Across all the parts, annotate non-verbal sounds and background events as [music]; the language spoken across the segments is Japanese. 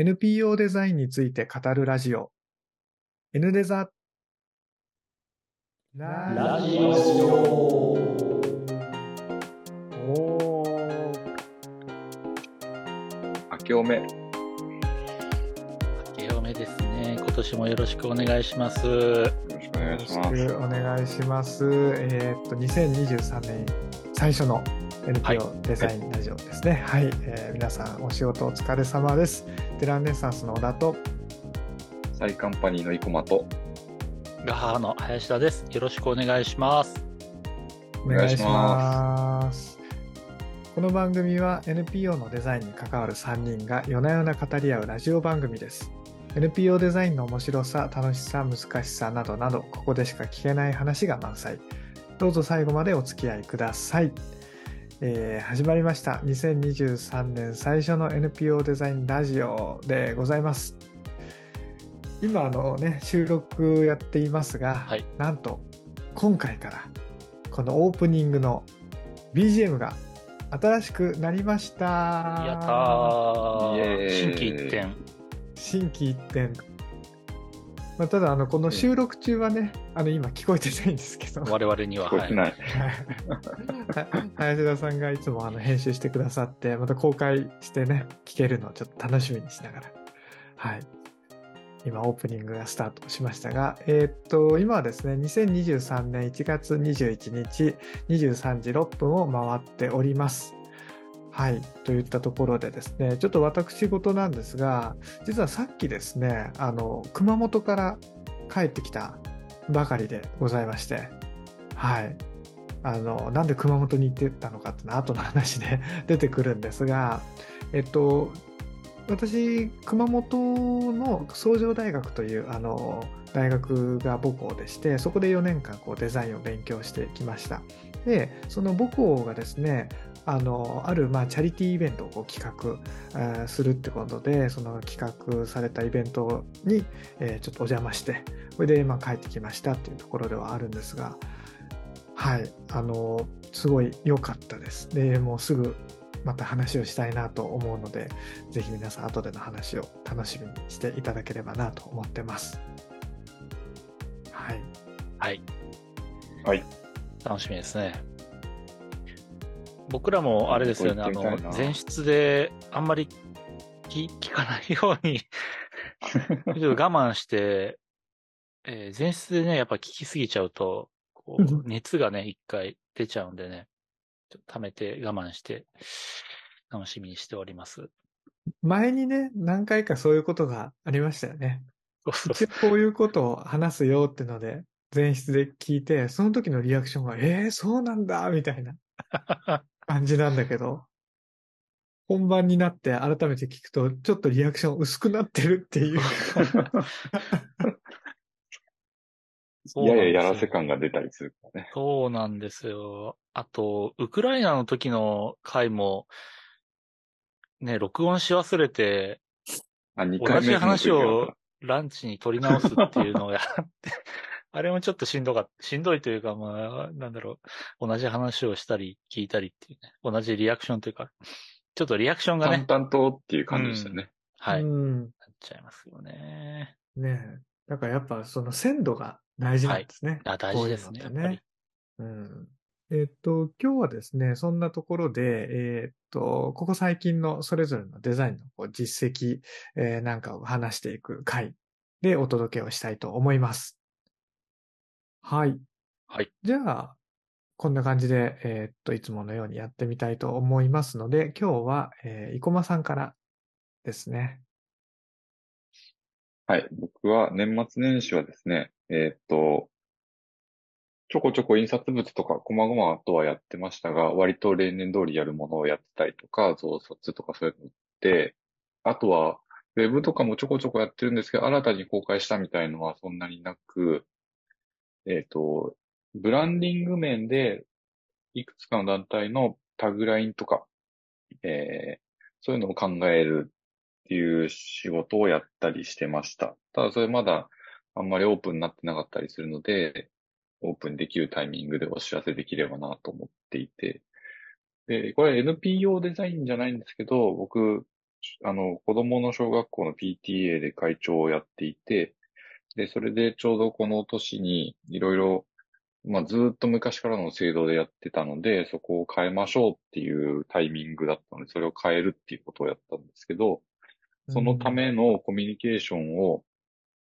NPO デザインについて語るラジオ N デザラジオおー明けおめ。明けおめですね。今年もよろしくお願いします。よろしくお願いしまよろしくお願いします。えーっと、2023年最初のはい NPO デザインラジオですね。はい、えー皆さんお仕事お疲れ様です。テランネッサンスの小田と、す。サイカンパニーの生駒と、ガハハの林田です。よろしくお願いします。お願いします。この番組は NPO のデザインに関わる3人が夜な夜な語り合うラジオ番組です。NPO デザインの面白さ、楽しさ、難しさなどなど、ここでしか聞けない話が満載。どうぞ最後までお付き合いください。えー始まりました。2023年最初の NPO デザインラジオでございます。今あのね、収録やっていますが、はいなんと今回からこのオープニングの BGM が新しくなりました。やったー。新規一点。新規一点。まあ、ただあのこの収録中はね、あの今聞こえてないんですけど、我々には。はい。聞こえてない。はい林田さんがいつもあの編集してくださって、また公開してね、聞けるのをちょっと楽しみにしながら、はい。今、オープニングがスタートしましたが、えーっと、今はですね、2023年1月21日23時6分を回っております。はい。といったところでですね、ちょっと私事なんですが、実はさっきですね、あの、熊本から帰ってきたばかりでございまして、はい。あの、なんで熊本に行ってたのかっていうのは後の話で [laughs] 出てくるんですが、えっと、私、熊本の創上大学というあの大学が母校でして、そこで4年間こうデザインを勉強してきました。で、その母校がですね、あのあるまあチャリティーイベントをこう企画、えーするってことで、その企画されたイベントに、えーちょっとお邪魔して、それでまあ帰ってきましたっていうところではあるんですが、はい、あの、すごい良かったです。で、もうすぐまた話をしたいなと思うので、ぜひ皆さん後での話を楽しみにしていただければなと思ってます。はい。はい。はい。楽しみですね。僕らもあれですよね、あの前室であんまり聞聞かないように、[laughs] ちょっと我慢して、えー前室でね、やっぱ聞きすぎちゃうと、こう熱がね、一回出ちゃうんでね、ちょっと溜めて我慢して、楽しみにしております。前にね、何回かそういうことがありましたよね。一応こういうことを話すよってので、前室で聞いて、その時のリアクションが、えー、そうなんだみたいな [laughs] 感じなんだけど、本番になって改めて聞くと、ちょっとリアクション薄くなってるっていう。そうやなんですよややらせ感が出たりするからね。そうなんですよ。あと、ウクライナの時の回も、ね、録音し忘れて、あ、2同じ話をはランチに取り直すっていうのをやって、あれもちょっとしんどかった。しんどいというか、まあ、なんだろう。同じ話をしたり、聞いたりっていうね。同じリアクションというか、ちょっとリアクションがね、淡々とっていう感じでしたね。はい、なっうん。ちゃいますよね。ねえ。だからやっぱその鮮度が大事なんですね。あ、大事ですね、こういうのってやっぱり。うん。えっと、今日はですね、そんなところで、えっと、ここ最近のそれぞれのデザインのこう実績、えーなんかを話していく回でお届けをしたいと思います。はい。はい。じゃあ、こんな感じで、えっと、いつものようにやってみたいと思いますので、今日は、えー、生駒さんからですね。はい。僕は年末年始はですね、えーっと、ちょこちょこ印刷物とか、細々とはやってましたが、割と例年通りやるものをやってたりとか、増刷とかそういうので、あとは、ウェブとかもちょこちょこやってるんですけど、新たに公開したみたいのはそんなになく、えーっと、ブランディング面で、いくつかの団体のタグラインとか、えーそういうのを考えるっていう仕事をやったりしてました。ただそれまだあんまりオープンになってなかったりするので、オープンできるタイミングでお知らせできればなと思っていて。で、これ NPO デザインじゃないんですけど、僕、あの、子供の小学校の PTA で会長をやっていて、で、それでちょうどこの年にいろいろ、まあずーっと昔からの制度でやってたので、そこを変えましょうっていうタイミングだったので、それを変えるっていうことをやったんですけど、そのためのコミュニケーションを、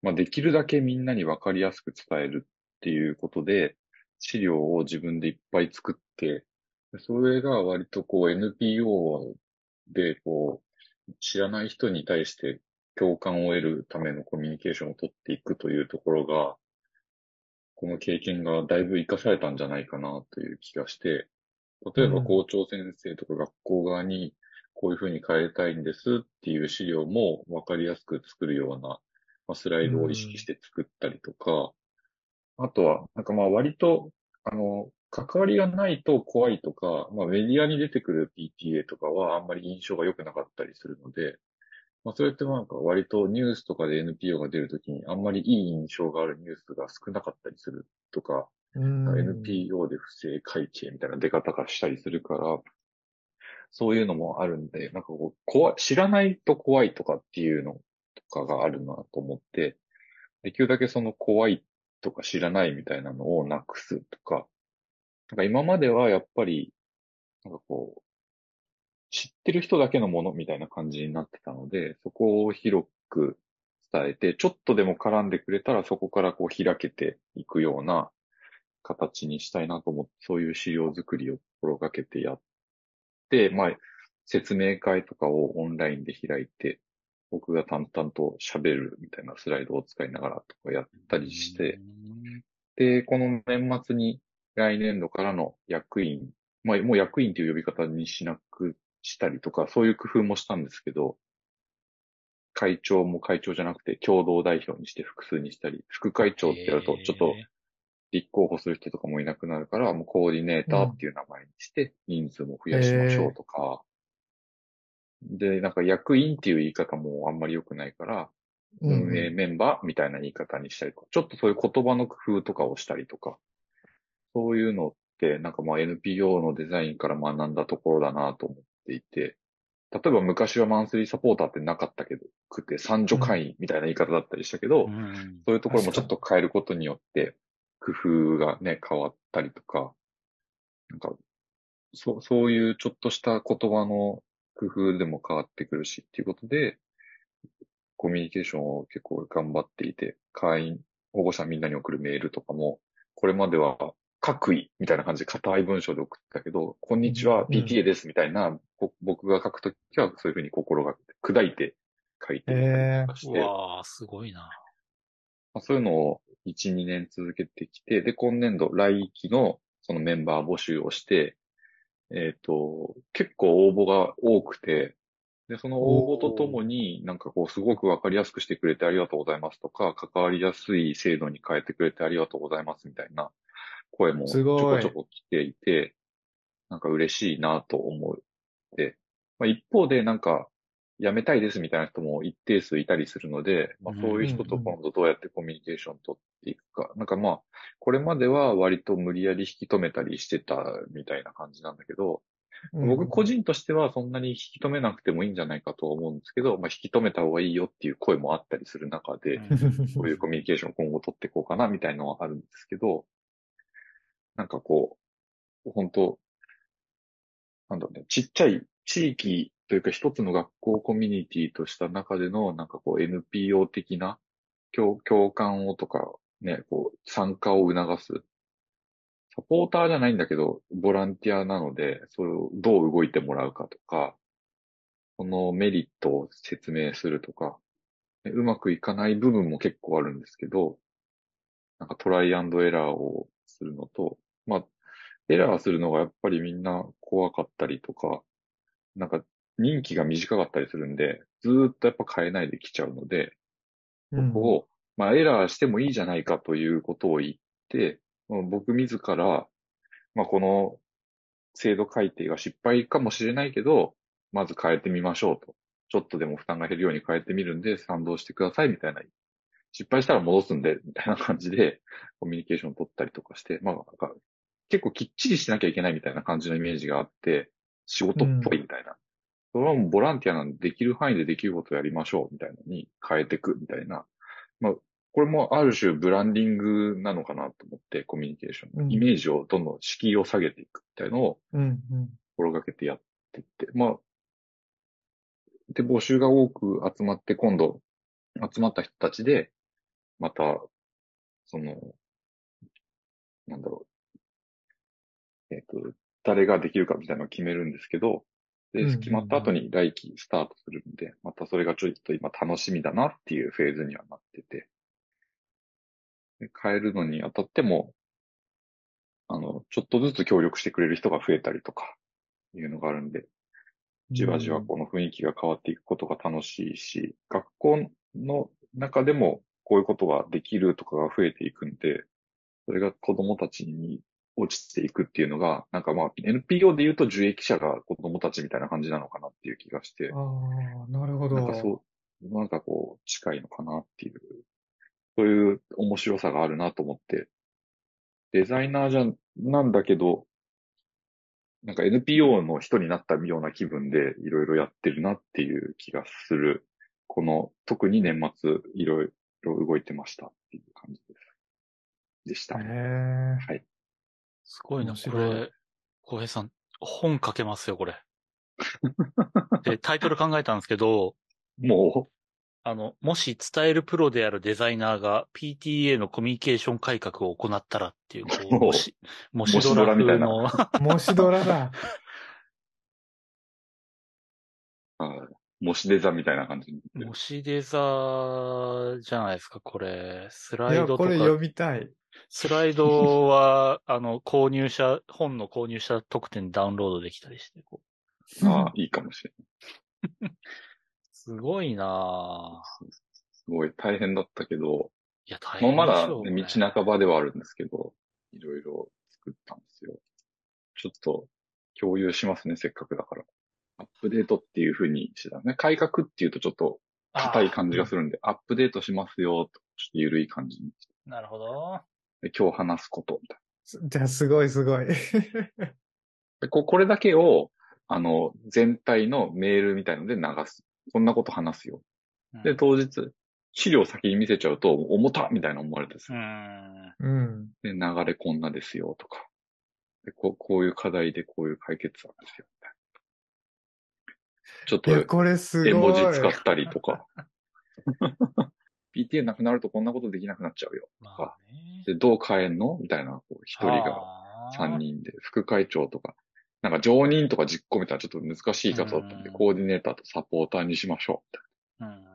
まあできるだけみんなにわかりやすく伝えるっていうことで、資料を自分でいっぱい作って、それが割とこう NPO でこう、知らない人に対して共感を得るためのコミュニケーションを取っていくというところが、この経験がだいぶ活かされたんじゃないかなという気がして、例えばうん。校長先生とか学校側にこういうふうに変えたいんですっていう資料もわかりやすく作るような、まあ、スライドを意識して作ったりとか、あとは、なんかまあ割と、あの、関わりがないと怖いとか、まあメディアに出てくる PTA とかはあんまり印象が良くなかったりするので、まあそれってなんか割とニュースとかで NPO が出るときにあんまりいい印象があるニュースが少なかったりするとか、うん、NPO で不正会計みたいな出方がしたりするから、そういうのもあるんで、なんかこう、怖い、知らないと怖いとかっていうのとかがあるなと思って、できるだけその怖いとか知らないみたいなのをなくすとか、なんか今まではやっぱり、なんかこう、知ってる人だけのものみたいな感じになってたので、そこを広く伝えて、ちょっとでも絡んでくれたらそこからこう開けていくような形にしたいなと思って、そういう資料作りを心がけてやって、まあ、説明会とかをオンラインで開いて、僕が淡々と喋るみたいなスライドを使いながらとかやったりして、で、この年末に来年度からの役員、まあもう役員という呼び方にしなくしたりとか、そういう工夫もしたんですけど、会長も会長じゃなくて共同代表にして複数にしたり、副会長ってやるとちょっと立候補する人とかもいなくなるから、もうコーディネーターっていう名前にして人数も増やしましょうとか、で、なんか役員っていう言い方もあんまり良くないから、うん運営メンバーみたいな言い方にしたりとか、ちょっとそういう言葉の工夫とかをしたりとか、そういうのって、なんかまあ NPO のデザインから学んだところだなと思っていて、例えば昔はマンスリーサポーターってなかったけど、くて三助会員みたいな言い方だったりしたけど、うんそういうところもちょっと変えることによって、工夫がね、変わったりとか、なんか、そう、そういうちょっとした言葉の工夫でも変わってくるしっていうことで、コミュニケーションを結構頑張っていて、会員、保護者みんなに送るメールとかも、これまでは各位みたいな感じで硬い文章で送ってたけど、こんにちは、うん。PTA ですみたいな、ぼ僕が書くときはそういうふうに心がけて、砕いて書いてみたりとかして、うわー、すごいな。まあ、そういうのを1、2年続けてきて、で、今年度、来期のそのメンバー募集をして、えっ、と、結構応募が多くて、で、その応募とともに、なんかこう、すごくわかりやすくしてくれてありがとうございますとか、関わりやすい制度に変えてくれてありがとうございますみたいな声もちょこちょこ来ていて、なんか嬉しいなと思って、まあ、一方でなんか、辞めたいですみたいな人も一定数いたりするので、まあ、そういう人と今度どうやってコミュニケーション取っていくか。なんかまあ、これまでは割と無理やり引き止めたりしてたみたいな感じなんだけど、僕個人としてはそんなに引き止めなくてもいいんじゃないかと思うんですけど、まあ、引き止めた方がいいよっていう声もあったりする中で、こういうコミュニケーションを今後取っていこうかなみたいなのはあるんですけど、なんかこう、本当なんだろうね、ちっちゃい地域というか一つの学校コミュニティとした中での、なんかこう NPO 的な共共感をとか、ね、こう参加を促す。サポーターじゃないんだけど、ボランティアなので、それをどう動いてもらうかとか、そのメリットを説明するとか、うまくいかない部分も結構あるんですけど、なんかトライアンドエラーをするのと、エラーするのがやっぱりみんな怖かったりとか、なんか任期が短かったりするんで、ずーっとやっぱ変えないできちゃうので、うんここを、まあエラーしてもいいじゃないかということを言って、まあ僕自ら、まあこの制度改定が失敗かもしれないけど、まず変えてみましょうと。ちょっとでも負担が減るように変えてみるんで賛同してくださいみたいな。失敗したら戻すんで、みたいな感じでコミュニケーションを取ったりとかして、まあ結構きっちりしなきゃいけないみたいな感じのイメージがあって、仕事っぽいみたいな。それはもうボランティアなんでできる範囲でできることをやりましょうみたいなのに変えていくみたいな。まあ、これもある種ブランディングなのかなと思って、コミュニケーション。うんイメージをどんどん敷居を下げていくみたいのをうんうん。心がけてやってって、まあ、で、募集が多く集まって、今度、集まった人たちで、また、その、なんだろう、えっ、と、誰ができるかみたいなのを決めるんですけど、で、決まった後に来期スタートするんで、またそれがちょっと今楽しみだなっていうフェーズにはなってて、で変えるのにあたっても、あの、ちょっとずつ協力してくれる人が増えたりとか、いうのがあるんで、じわじわこの雰囲気が変わっていくことが楽しいし、学校の中でもこういうことができるとかが増えていくんで、それが子供たちに落ちていくっていうのが、なんかまあ NPO で言うと受益者が子供たちみたいな感じなのかなっていう気がして、ああ、なるほど。なんかそう、なんかこう近いのかなっていう、そういう面白さがあるなと思って、デザイナーじゃん、なんだけど、なんか NPO の人になったような気分でいろいろやってるなっていう気がする。この、特に年末いろいろ動いてましたっていう感じです。でした。へえ。はい。すごいな、これ。浩平さん、本書けますよ、これ。[laughs] で、タイトル考えたんですけど、もあの、もし伝えるプロであるデザイナーが PTA のコミュニケーション改革を行ったらっていう、こう、もし、もしドラもしドラみたいな [laughs] もしドラだ。う、あ模試デザみたいな感じに。もしデザじゃないですか、これ。スいや、ライドとかこれ読みたい。スライドは、[laughs] あの、購入者、本の購入者特典ダウンロードできたりして、こうああ、いいかもしれない。すごいなぁ。すごい大変だったけど、いや、大まあ、変まだ、ねね、道半ばではあるんですけど、いろいろ作ったんですよ。ちょっと共有しますね、せっかくだから。アップデートっていう風にしてたね。改革っていうとちょっと硬い感じがするんで、アップデートしますよ、とちょっと緩い感じにしてなるほど。で今日話すこと、みたいじゃあ、すごいすごい。ここれだけを、あの、全体のメールみたいので流す。こんなこと話すよ。で、うん当日、資料先に見せちゃうと、重たみたいな思われてですうよん。うん。で、流れこんなですよとか。でこうこういう課題でこういう解決なんですよ。みたいなちょっとこれすごい。絵文字使ったりとか。[laughs] PTA なくなるとこんなことできなくなっちゃうよ。まあね。で、どう変えんの？みたいな、こう一人がが三。人で、副会長とか、なんか常任とか実行みたいなちょっと難しい方だったんで、うんコーディネーターとサポーターにしましょう。うん。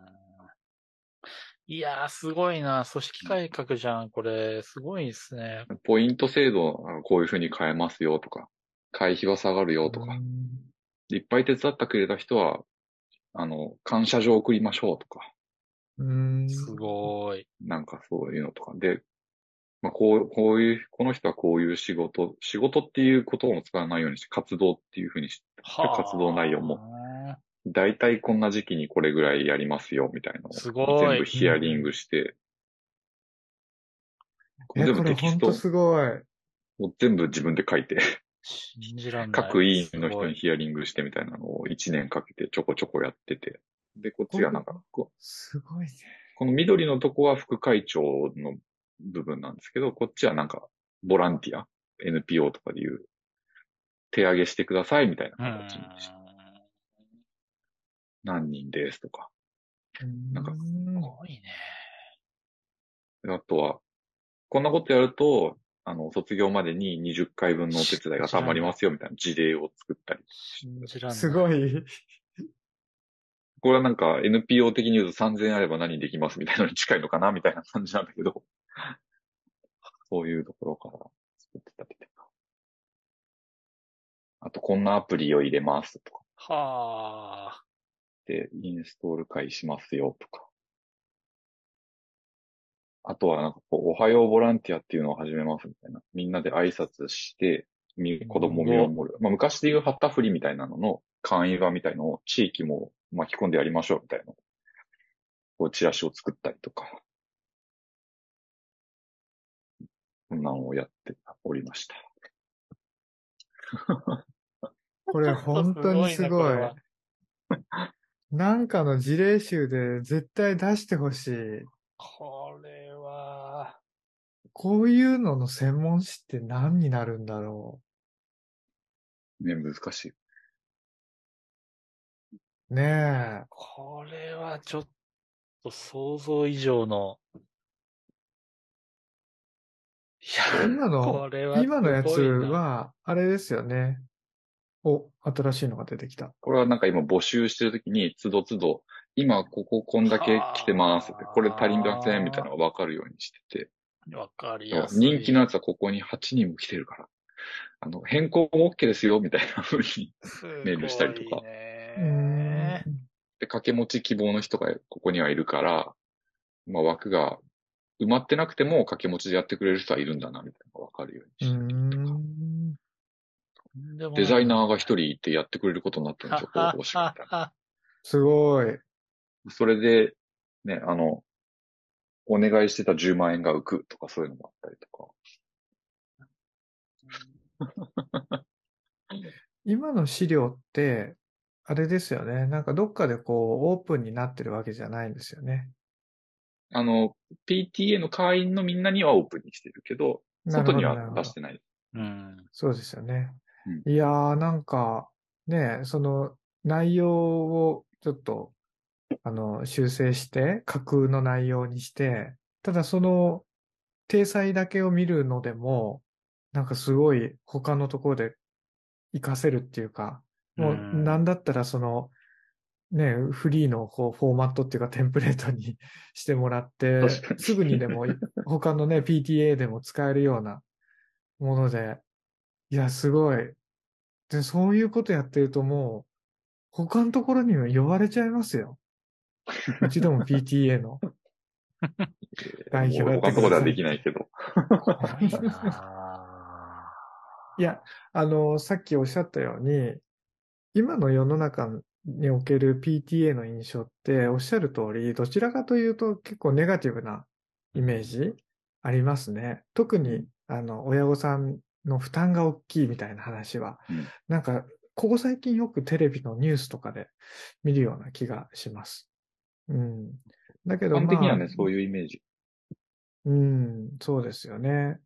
いやー、すごいな。組織改革じゃん、これ。すごいですね。なポイント制度、あこういう風に変えますよとか、会費は下がるよとか、いっぱい手伝ってくれた人は、あの、感謝状送りましょうとか、うん。すごい。なんかそういうのとか。で、まあ、こう、こういう、この人はこういう仕事、仕事っていうことも使わないようにして、活動っていうふうにして、活動内容も、も。だいたいこんな時期にこれぐらいやりますよ、みたいなのをすごい全部ヒアリングして、これえ、全これほんと部テキストすごい。を全部自分で書いて、信じらんない。各委員の人にヒアリングしてみたいなのを1年かけてちょこちょこやってて、で、こっちがなんか、こすごいね。この緑のとこは副会長の部分なんですけど、こっちはなんか、ボランティア、NPO とかでいう、手上げしてくださいみたいなうん形にして、何人ですとか。なんかうすんごいね。あとは、こんなことやると、あの、卒業までに20回分のお手伝いがたまりますよみたいな事例を作ったり。信じらんない。すごい。これはなんか NPO 的に言うと3000あれば何できますみたいなのに近いのかなみたいな感じなんだけど、[laughs] そういうところから作ってたりとか。あと、こんなアプリを入れますとか。はあ。で、インストール会しますよとか。あとはなんかこう、おはようボランティアっていうのを始めますみたいな。みんなで挨拶して、み子供を見守る。まあ昔でいう旗振りみたいなのの簡易版みたいのを地域も巻き込んでやりましょうみたいな。こう、チラシを作ったりとか。こんなのをやっておりました。[laughs] これ本当にすごい。なんかの事例集で絶対出してほしい。これは、こういうのの専門誌って何になるんだろね、難しい。う。ねえ。これはちょっと想像以上の、いや、今の今のやつは、あれですよね。お、新しいのが出てきた。これはなんか今募集してるときに、つどつど、今こここんだけ来てますって、これ足りませんみたいなのがわかるようにしてて、わかりやすい。人気のやつはここに8人も来てるから、あの、変更も OK ですよ、みたいな風に。メールしたりとかすごいうーねん。で、掛け持ち希望の人がここにはいるから、まあ枠が埋まってなくても掛け持ちでやってくれる人はいるんだな、みたいなのがわかるよううにして。ーん。デザイナーが一人いてやってくれることになってるんですよ、応募しみたいな。[laughs] すごい。それで、ね、あの、お願いしてた10万円が浮くとかそういうのもあったりとか。[laughs] 今の資料って、あれですよね。なんかどっかでこう、オープンになってるわけじゃないんですよね。あの、PTA の会員のみんなにはオープンにしてるけど、なるほど外には出してない。うん。そうですよね。ういやー、なんか、ね、その内容をちょっと、あの、修正して、架空の内容にして、ただその、体裁だけを見るのでも、なんかすごい他のところで活かせるっていうか、もううんなんだったらその、ね、フリーのこうフォーマットっていうかテンプレートに [laughs] してもらってすぐにでも他のね、PTA でも使えるようなもので、いや、すごい。で、そういうことやってるともう、他のところには呼ばれちゃいますよ。うちでも PTA の [laughs] 代表やってください他のところではできないけど。いや、あの、さっきおっしゃったように、今の世の中における PTA の印象って、おっしゃる通り、どちらかというと結構ネガティブなイメージありますね。特に、あの、親御さんの負担が大きいみたいな話は、うんなんか、ここ最近よくテレビのニュースとかで見るような気がします。うん。だけど、一般的にはね、まあそういうイメージ。うん、そうですよね。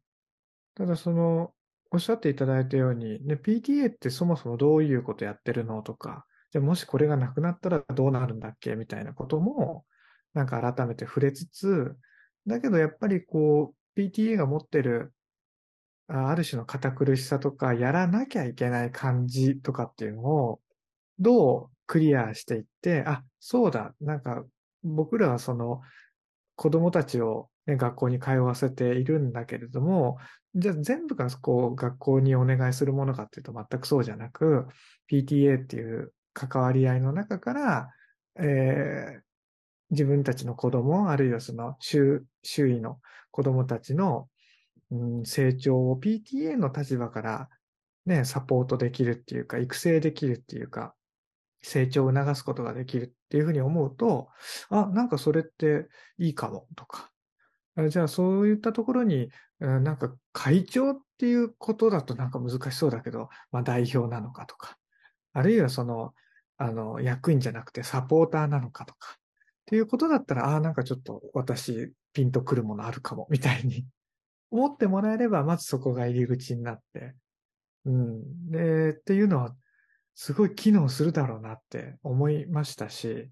ただその、おっしゃっていただいたように、ね、PTA ってそもそもどういうことやってるのとか、じゃあもしこれがなくなったらどうなるんだっけみたいなことも、なんか改めて触れつつ、だけどやっぱりこう、PTA が持ってる、ある種の堅苦しさとか、やらなきゃいけない感じとかっていうのを、どうクリアしていって、あ、そうだ、なんか僕らはその子供たちを、学校に通わせているんだけれども、じゃあ全部がこう学校にお願いするものかっていうと全くそうじゃなく、PTA っていう関わり合いの中から、えー自分たちの子供、あるいはその周周囲の子供たちの、うん、成長を PTA の立場から、ね、サポートできるっていうか、育成できるっていうか、成長を促すことができるっていうふうに思うと、あ、なんかそれっていいかもとか、じゃあそういったところに、なんか会長っていうことだとなんか難しそうだけど、まあ代表なのかとか、あるいはその、あの、役員じゃなくてサポーターなのかとか、っていうことだったら、ああ、なんかちょっと私ピンとくるものあるかも、みたいに [laughs] 思ってもらえれば、まずそこが入り口になって、うん。で、っていうのは、すごい機能するだろうなって思いましたし、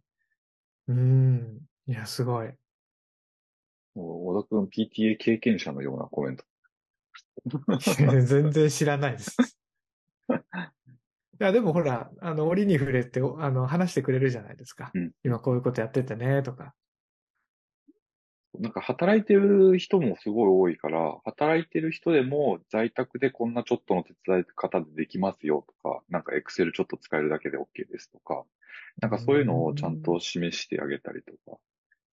うん。いや、すごい。小田くん PTA 経験者のようなコメント。[laughs] 全然知らないです。いや、でもほら、あの、折に触れて、あの、話してくれるじゃないですか。うん今こういうことやっててね、とか。なんか働いてる人もすごい多いから、働いてる人でも在宅でこんなちょっとの手伝い方でできますよとか、なんか Excel ちょっと使えるだけで OK ですとか、なんかそういうのをちゃんと示してあげたりとか、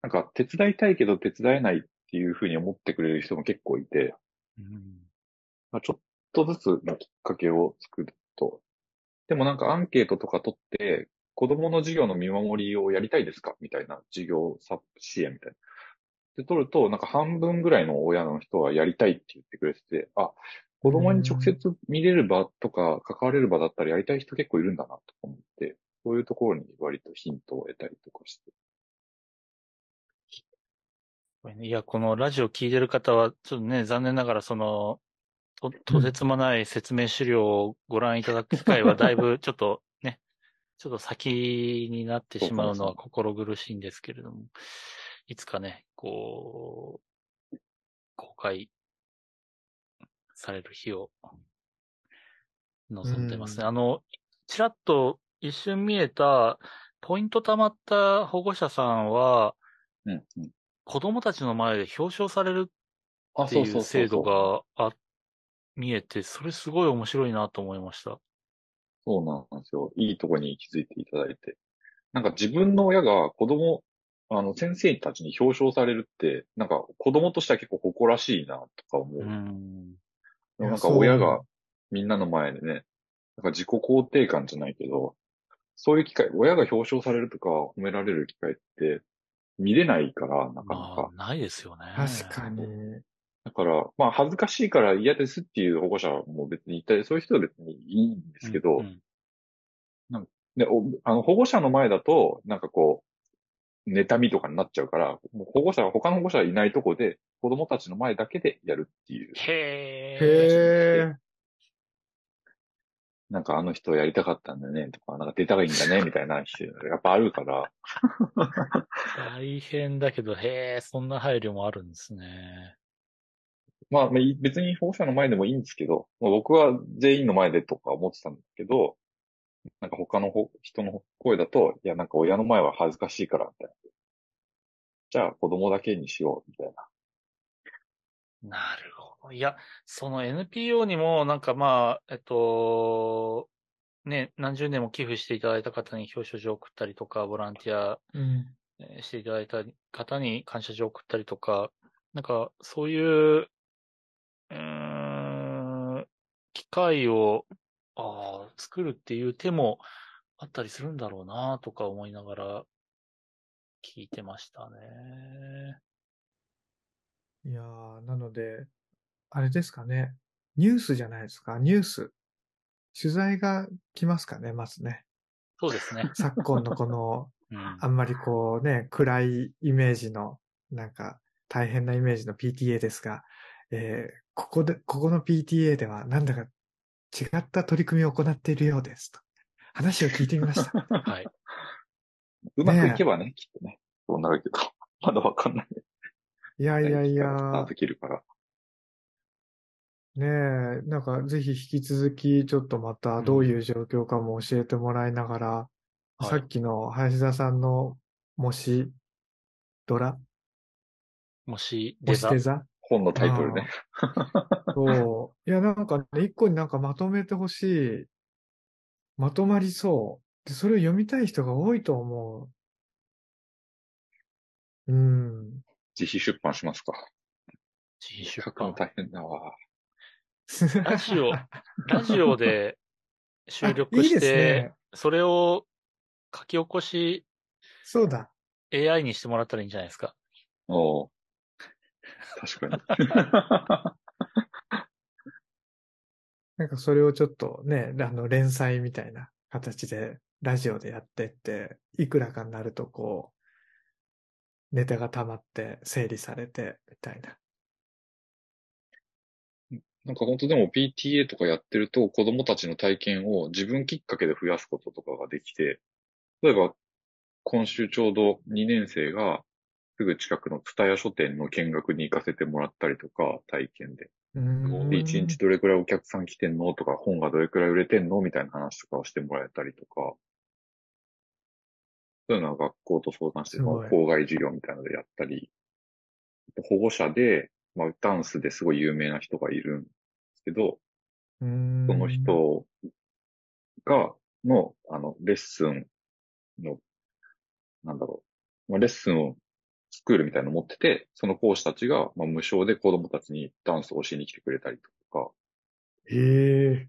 なんか手伝いたいけど手伝えないっていうふうに思ってくれる人も結構いて、うんまあ、ちょっとずつのきっかけを作ると。でもなんかアンケートとか取って、子供の授業の見守りをやりたいですか？みたいな授業サ支援みたいな。で、取ると、なんか半分ぐらいの親の人はやりたいって言ってくれてて、あ、子供に直接見れる場とか関われる場だったらやりたい人結構いるんだなと思って。そういうところに割とヒントを得たりとかして。いや、このラジオ聞いてる方は、ちょっとね、残念ながらその、と、とてつもない説明資料をご覧いただく機会は [laughs] だいぶちょっとね、ちょっと先になってしまうのは心苦しいんですけれども、いつかね、こう、公開される日を望んでますね。うんあの、ちらっと一瞬見えた、ポイント貯まった保護者さんは、うん、うん。子供たちの前で表彰されるあ、ってそうそうそういう制度そう。があ、見えて、それすごい面白いなと思いました。そうなんですよ。いいとこに気づいていただいて。なんか自分の親が子供、あの、先生たちに表彰されるって、なんか子供としては結構誇らしいなとか思う。うん。なんか親がみんなの前でね、なんか自己肯定感じゃないけど、そういう機会、親が表彰されるとか褒められる機会って見れないから、なかなか。まあ、ないですよね。確かに。だから、まあ恥ずかしいから嫌ですっていう保護者も別にいたり、そういう人は別にいいんですけど、うんうんで、おあの、保護者の前だと、なんかこう、妬みとかになっちゃうから、もう保護者は、他の保護者がいないとこで、子供たちの前だけでやるっていう。へえ。へえ。なんかあの人やりたかったんだね、とか、なんか出たがいいんだね、[laughs] みたいな人、やっぱあるから、大変だけど、へえ、そんな配慮もあるんですね。まあ、別に保護者の前でもいいんですけど、まあ、僕は全員の前でとか思ってたんですけど、なんか他のほ人の声だと、いや、なんか親の前は恥ずかしいから、みたいな。じゃあ子供だけにしよう、みたいな。なるほど。いや、その NPO にも、なんかまあ、えっと、ね、何十年も寄付していただいた方に表彰状を送ったりとか、ボランティアしていただいた方に感謝状を送ったりとか、なんか、そういう、うーん、機会を、ああ、作るっていう手もあったりするんだろうな、とか思いながら聞いてましたね。いやー、なので、あれですかね。ニュースじゃないですか。ニュース。取材が来ますかね、まずね。そうですね。昨今のこの、[laughs] うん。あんまりこうね、暗いイメージの、なんか、大変なイメージの PTA ですが、えーここで、ここの PTA では、なんだか違った取り組みを行っているようですと。話を聞いてみました。[laughs] はい。うまくいけばね、きっとね、そうなるけど、[laughs] まだわかんない。いやいやいやできるから。ねえ、なんかぜひ引き続きちょっとまたどういう状況かも教えてもらいながら、はいさっきの林田さんのもし、ドラ？もし、もデザしデザ？本のタイトルね。そう。いや、なんかね、一個になんかまとめてほしい。まとまりそう。で、それを読みたい人が多いと思う。うん。自費出版しますか？自費出版。大変だわ。ラジオ、ラジオで収録あいいですしてね、それを書き起こしそうだ。AI にしてもらったらいいんじゃないですか？おう確か [laughs] なんかそれをちょっとね、あの、連載みたいな形で、ラジオでやってって、いくらかになるとこう、ネタが溜まって整理されて、みたいな。に。なんか本当でも PTA とかやってると子供たちの体験を自分きっかけで増やすこととかができて、例えば今週ちょうど2年生がすぐ近くの蔦屋書店の見学に行かせてもらったりとか、体験。で、1日どれくらいお客さん来てんのとか、本がどれくらい売れてんのみたいな話とかをしてもらえたりとか、そういうのは学校と相談して、すごい。校外授業みたいなのでやったり、保護者で、まあ、ダンスですごい有名な人がいるんですけど、その人が、の、あの、レッスンの、なんだろう、まあ、レッスンをスクールみたいなの持ってて、その講師たちが、まあ、無償で子供たちにダンスを教えに来てくれたりとか、へえ。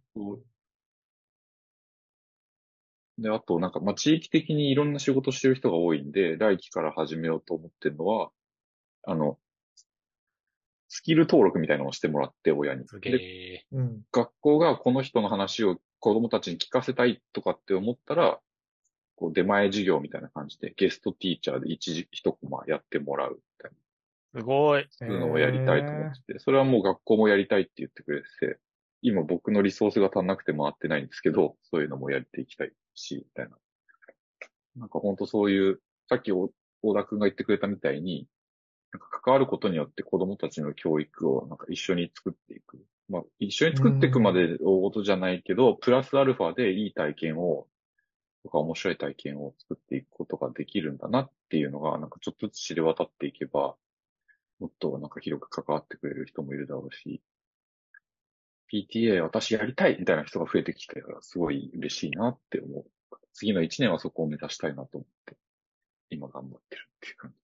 で、あと、なんか、まあ、地域的にいろんな仕事してる人が多いんで、来期から始めようと思ってるのは、あの、スキル登録みたいなのをしてもらって、親に。で、え。うん。学校がこの人の話を子供たちに聞かせたいとかって思ったら、こう出前授業みたいな感じでゲストティーチャーで一時一コマやってもらうみたいな。すごい。そういうのをやりたいと思ってて、それはもう学校もやりたいって言ってくれてて、今僕のリソースが足んなくて回ってないんですけど、そういうのもやっていきたいし、みたいな。なんか本当そういう、さっき大田くんが言ってくれたみたいに、なんか関わることによって子供たちの教育をなんか一緒に作っていく。まあ一緒に作っていくまで大事じゃないけど、プラスアルファでいい体験を、とか面白い体験を作っていくことができるんだなっていうのが、なんかちょっとずつ知れ渡っていけば、もっとなんか広く関わってくれる人もいるだろうし、PTA 私やりたいみたいな人が増えてきたらすごい嬉しいなって思う。次の1年はそこを目指したいなと思って、今頑張ってるっていう感じ。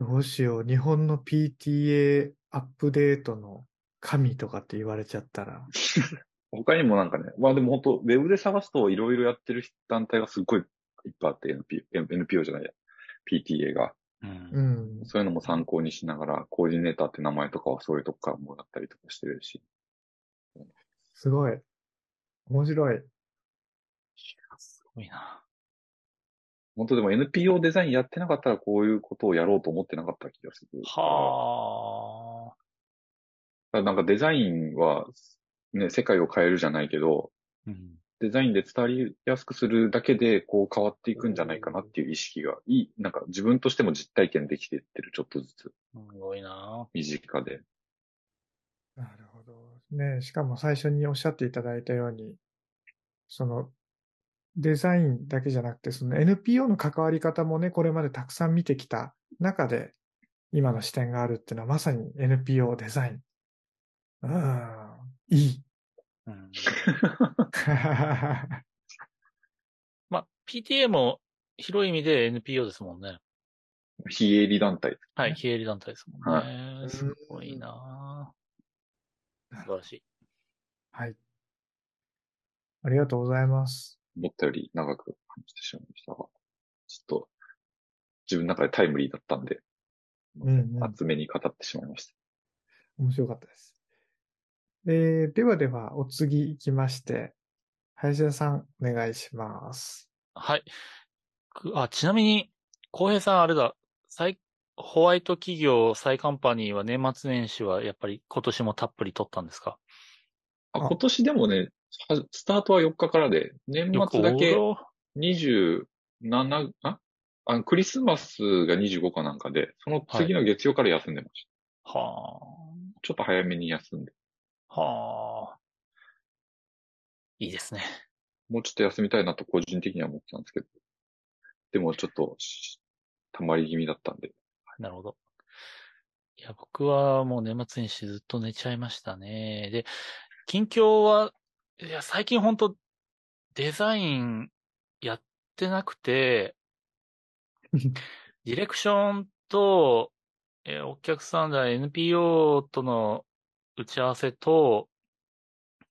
どうしよう。日本の PTA アップデートの神とかって言われちゃったら。[laughs] 他にもなんかね、まあでも本当ウェブで探すといろいろやってる団体がすっごいいっぱいあって NPO, NPO じゃないや、PTA が。うんうん。そういうのも参考にしながら、コーディネーターって名前とかはそういうとこからもらったりとかしてるし。すごい。面白い。すごいな。本当でも NPO デザインやってなかったらこういうことをやろうと思ってなかった気がする。はあ。なんかデザインは、ね、世界を変えるじゃないけど、うん。デザインで伝わりやすくするだけで、こう変わっていくんじゃないかなっていう意識がいい、なんか自分としても実体験できていってる、ちょっとずつ、すごいな。身近で。なるほど。ねしかも最初におっしゃっていただいたように、その、デザインだけじゃなくて、その NPO の関わり方もね、これまでたくさん見てきた中で、今の視点があるっていうのはまさに NPO デザイン。うん、いい。うん。[laughs] まあ、PTA も広い意味で NPO ですもんね。非営利団体。はい、非営利団体ですもんはね。すごいな素晴らしい。はい。ありがとうございます。思ったより長く感じてしまいましたが、ちょっと自分の中でタイムリーだったんで、うんうん厚めに語ってしまいました。面白かったです。えーではでは、お次行きまして、林田さん、お願いします。はい。くあ、ちなみに、浩平さんあれだ、再、ホワイト企業再カンパニーは年末年始はやっぱり今年もたっぷり取ったんですか？あ、あ今年でもね、はスタートは4日からで、年末だけよく27、あ？あクリスマスが25かなんかで、その次の月曜から休んでました。はちょっと早めに休んで、あ、はあ。いいですね。もうちょっと休みたいなと個人的には思ってたんですけど、でもちょっとし、溜まり気味だったんで、なるほど。いや、僕はもう年末年始ずっと寝ちゃいましたね。で、近況は、いや、最近本当デザインやってなくて、[laughs] ディレクションと、えーお客さんだ、NPO との打ち合わせと、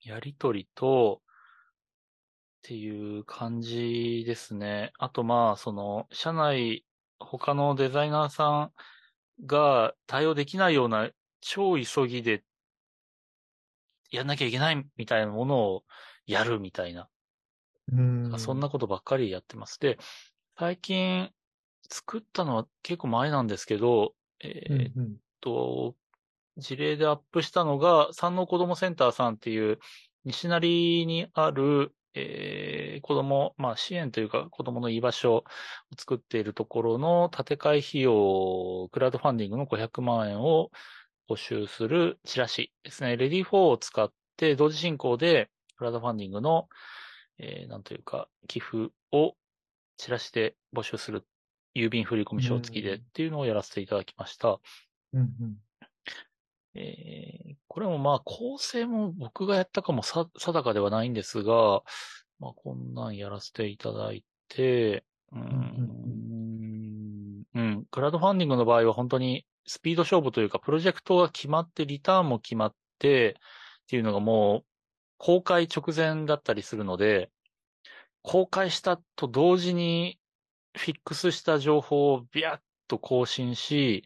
やりとりと、っていう感じですね。あとまあ、その、社内、他のデザイナーさんが対応できないような超急ぎでやんなきゃいけないみたいなものをやるみたいな。うんそんなことばっかりやってます。で、最近作ったのは結構前なんですけど、えうんーっうんと、事例でアップしたのが、山王子どもセンターさんっていう、西成にある、えー子供、まあ支援というか子供の居場所を作っているところの建て替え費用、クラウドファンディングの500万円を募集するチラシですね。 READYFOR を使って同時進行でクラウドファンディングの、えーなんというか、寄付をチラシで募集する郵便振込書付きでっていうのをやらせていただきました。うんうんえーこれもまあ構成も僕がやったかも定かではないんですが、まあこんなんやらせていただいて、うん、うん、クラウドファンディングの場合は本当にスピード勝負というか、プロジェクトが決まって、リターンも決まってっていうのがもう公開直前だったりするので、公開したと同時にフィックスした情報をビャッと更新し、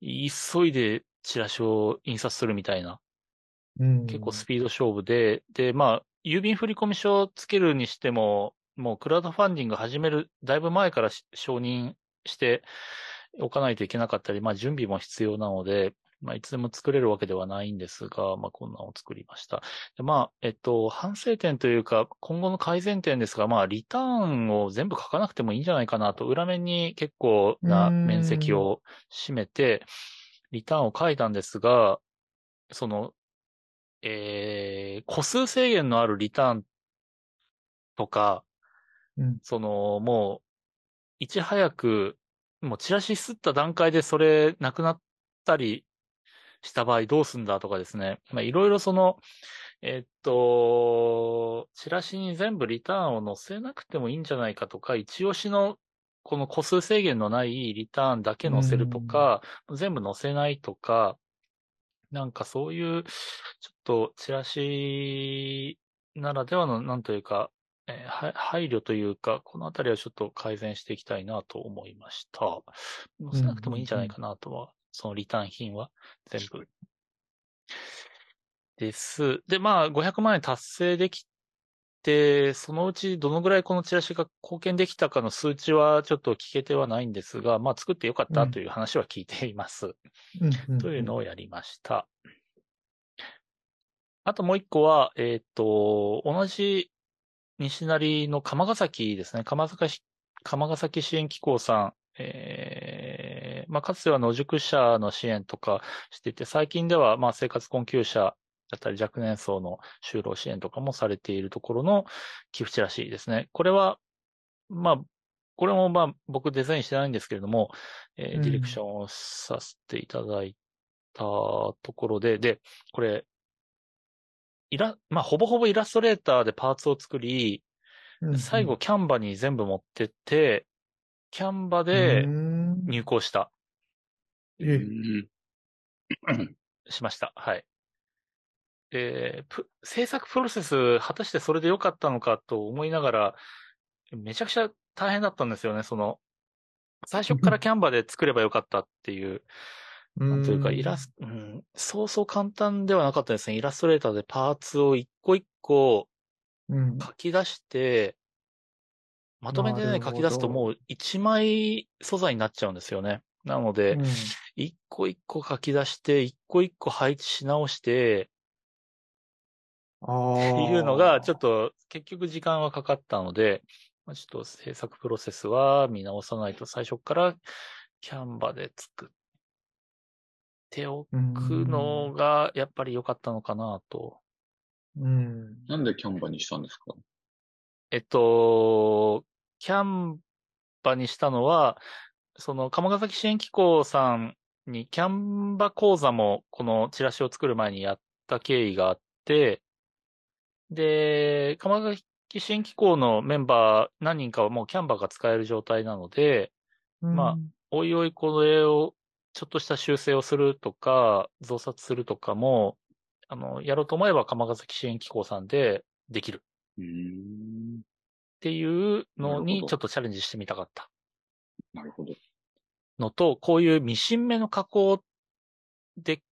急いでチラシを印刷するみたいな、うん。結構スピード勝負で、で、まあ、郵便振込書をつけるにしても、もうクラウドファンディング始める、だいぶ前からし承認しておかないといけなかったり、まあ準備も必要なので、まあいつでも作れるわけではないんですが、まあこんなのを作りました。でまあ、えっと、反省点というか、今後の改善点ですが、まあリターンを全部書かなくてもいいんじゃないかなと、裏面に結構な面積を占めて、リターンを書いたんですが、その、えー、個数制限のあるリターンとか、うん。その、もう、いち早く、もうチラシ吸った段階でそれなくなったりした場合どうすんだとかですね。まあ、いろいろその、えっと、チラシに全部リターンを載せなくてもいいんじゃないかとか、一押しのこの個数制限のないリターンだけ載せるとか、全部載せないとか、なんかそういう、ちょっとチラシならではの、なんというか、えーは配慮というか、このあたりはちょっと改善していきたいなと思いました。載せなくてもいいんじゃないかなとは、そのリターン品は全部。です。で、まあ、500万円達成できて、そのうちどのぐらいこのチラシが貢献できたかの数値はちょっと聞けてはないんですが、まあ、作ってよかったという話は聞いています。うんん [laughs] というのをやりました。あともう一個は、えっ、と、同じ西成の鎌ヶ崎ですね。鎌ヶ崎、鎌ヶ崎支援機構さん、えーまあ、かつては野宿者の支援とかしていて、最近では、まあ、生活困窮者だったり若年層の就労支援とかもされているところの寄付チラシですね。これは、まあ、これもまあ、僕デザインしてないんですけれども、えーうんディレクションをさせていただいたところで、で、これ、イラ、まあ、ほぼほぼイラストレーターでパーツを作り、うん最後、キャンバに全部持ってって、キャンバうでん入稿した、えうんしました。はい。で、プ制作プロセス、果たしてそれで良かったのかと思いながら、めちゃくちゃ大変だったんですよね、その、最初からキャンバで作ればよかったっていう、なんというか、イラスト、うん、そうそう簡単ではなかったですね。イラストレーターでパーツを一個一個うん。書き出して、まとめてね、書き出すともう一枚素材になっちゃうんですよね。なので、うん。一個一個書き出して、一個一個配置し直して、あってあ。いうのが、ちょっと結局時間はかかったので、まあちょっと制作プロセスは見直さないと最初からキャンバで作っておくのがやっぱり良かったのかなと。うん。なんでキャンバにしたんですか？えっと、キャンバにしたのは、その、鎌ヶ崎支援機構さんにキャンバ講座もこのチラシを作る前にやった経緯があって、で、鎌ヶ崎支援機構のメンバー何人かはもうキャンバが使える状態なので、まあおいおいこれをちょっとした修正をするとか、増刷するとかも、あの、やろうと思えば鎌ヶ崎支援機構さんでできるうーん。っていうのにちょっとチャレンジしてみたかったなるほど。のと、こういうミシン目の加工で、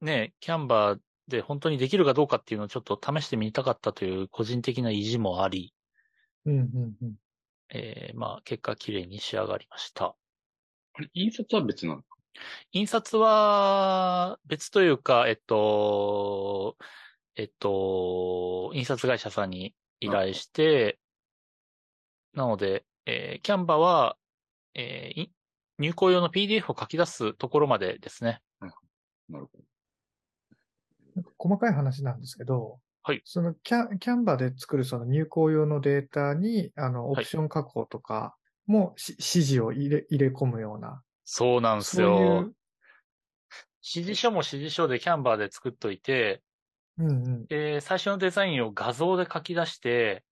ね、キャンバーで本当にできるかどうかっていうのをちょっと試してみたかったという個人的な意地もあり、うんうんうん。えーまあ結果綺麗に仕上がりました。あれ、印刷は別なの？印刷は別というか、えっと、えっと、印刷会社さんに依頼して、なので、えーキャンバは、えーい入稿用の PDF を書き出すところまでですね。なるほど。なんか細かい話なんですけど、はいそのキャキャンバで作るその入稿用のデータに、あの、オはいプション加工とかもし、指示を入れ、入れ込むような、そうなんですそういよ。う、指示書も指示書でキャンバーで作っといて、うんうん。で、最初のデザインを画像で書き出して、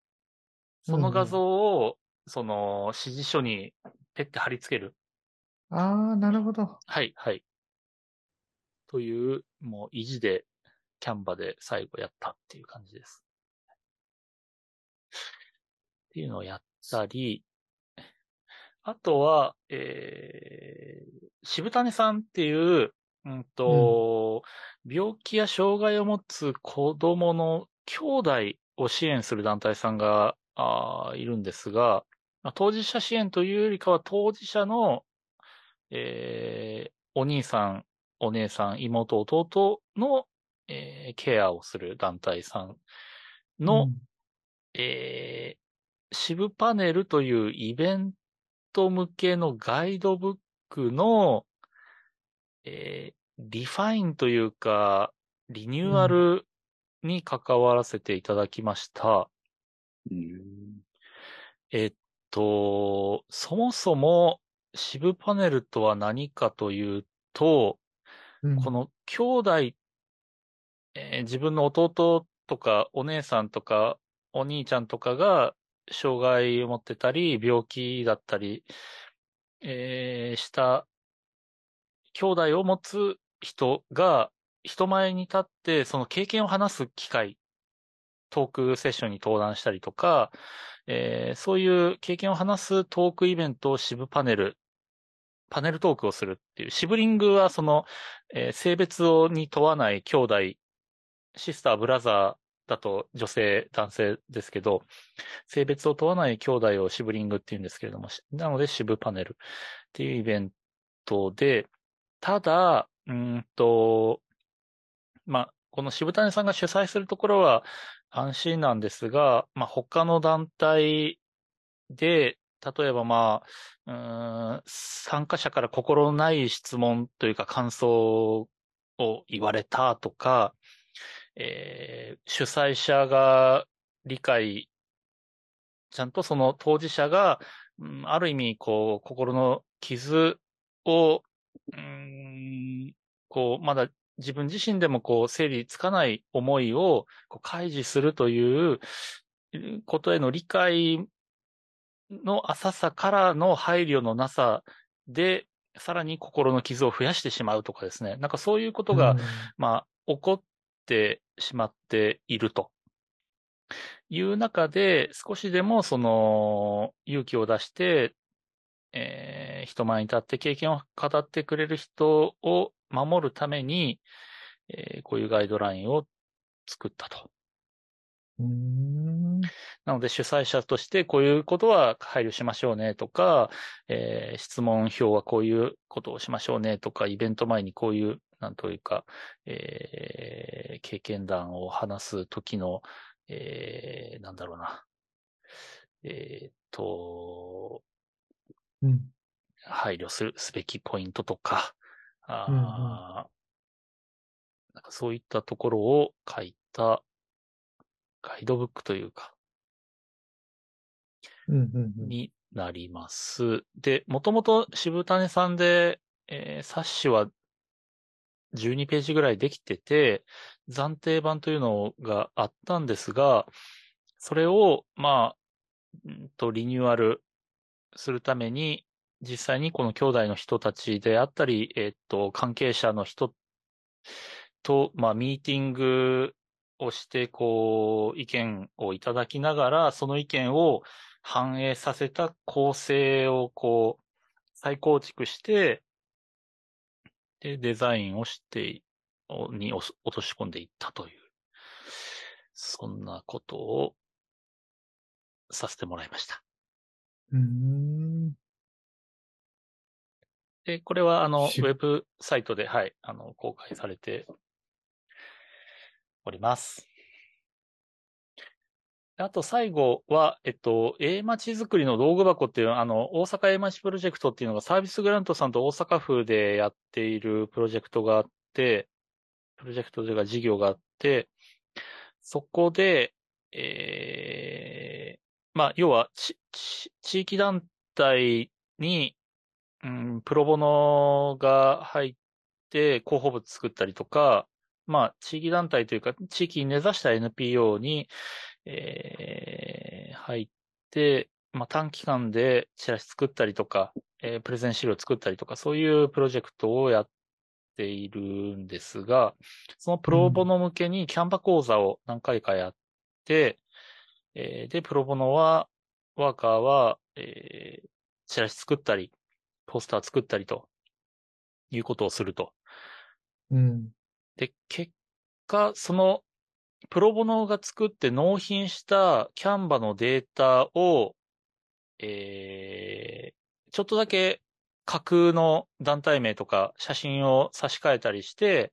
その画像を、その指示書にペッて貼り付ける。ああ、なるほど。はい、はい。という、もう意地で、キャンバで最後やったっていう感じです。っていうのをやったり、あとは、えー、渋谷さんっていう、うんと、病気や障害を持つ子供の兄弟を支援する団体さんがあーいるんですが、まあ当事者支援というよりかは当事者の、えーお兄さん、お姉さん、妹、弟の、えーケアをする団体さんの、えー、シブパネルというイベント向けのガイドブックの、えーリファインというか、リニューアルに関わらせていただきました。うん。えっと、そもそも、シブパネルとは何かというと、うんこ、の兄弟、えー自分の弟とかお姉さんとかお兄ちゃんとかが障害を持ってたり、病気だったり、えーした兄弟を持つ人が人前に立ってその経験を話す機会、トークセッションに登壇したりとか、えーそういう経験を話すトークイベントをシブパネル、パネルトークをするっていう。シブリングはその、えー性別をに問わない兄弟、シスター、ブラザーだと女性、男性ですけど、性別を問わない兄弟をシブリングって言うんですけれども、なのでシブパネルっていうイベントで、ただ、うんと、まあ、この渋谷さんが主催するところは安心なんですが、まあ、他の団体で、例えばまあ、うん参加者から心ない質問というか感想を言われたとか、えー主催者が理解、ちゃんとその当事者が、うんある意味、こう、心の傷を、うーんこう、まだ自分自身でもこう、整理つかない思いをこう開示するということへの理解の浅さからの配慮のなさで、さらに心の傷を増やしてしまうとかですね。なんかそういうことが、まあ、起こってしまっているという中で、少しでもその勇気を出して、えー人前に立って経験を語ってくれる人を守るために、えーこういうガイドラインを作ったと。うん。なので主催者としてこういうことは配慮しましょうねとか、えー質問票はこういうことをしましょうねとか、イベント前にこういう、なんというか、えー経験談を話す時の、えーなんだろうな。えーっと、うん。配慮する、すべきポイントとか、あーなんかそういったところを書いたガイドブックというか、うん。うん。うん。になります。で、もともと渋谷さんで、えー冊子は12ページぐらいできてて、暫定版というのがあったんですが、それを、まあ、と、リニューアルするために、実際にこの兄弟の人たちであったり、えっと、関係者の人と、まあ、ミーティングをして、こう、意見をいただきながら、その意見を反映させた構成を、こう、再構築して、で、デザインをして、おに落とし込んでいったという、そんなことをさせてもらいました。うん。で、これは、あの、ウしェブサイトで、はい、あの、公開されております。あと最後は、えっと、A 町づくりの道具箱っていう、あの、大阪 A 町プロジェクトっていうのがサービスグラントさんと大阪府でやっているプロジェクトがあって、プロジェクトというか事業があって、そこで、えー、まあ、要は、ち、ち、地域団体に、うん、プロボノが入って広報物作ったりとか、まあ、地域団体というか、地域に根ざした NPO に、えー入って、まあ、短期間でチラシ作ったりとか、えープレゼン資料作ったりとか、そういうプロジェクトをやっているんですが、そのプロボノ向けにキャンバ講座を何回かやって、えーで、プロボノは、ワーカーは、えーチラシ作ったり、ポスター作ったりということをすると。うん。で、結果、そのプロボノが作って納品したキャンバのデータを、えー、ちょっとだけ架空の団体名とか写真を差し替えたりして、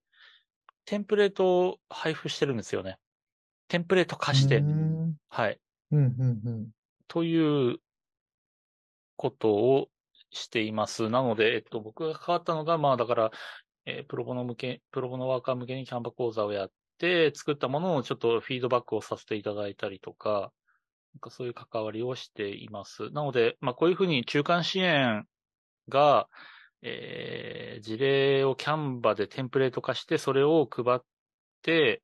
テンプレートを配布してるんですよね。テンプレート化して。うんはい。うん、うん、うん。ということをしています。なので、えっと、僕が関わったのが、まあだから、えープロボノ向け、プロボノワーカー向けにキャンバ講座をやって、作ったものをちょっとフィードバックをさせていただいたりとか、なんかそういう関わりをしています。なので、まあこういうふうに中間支援が、えー事例をキャンバでテンプレート化して、それを配って、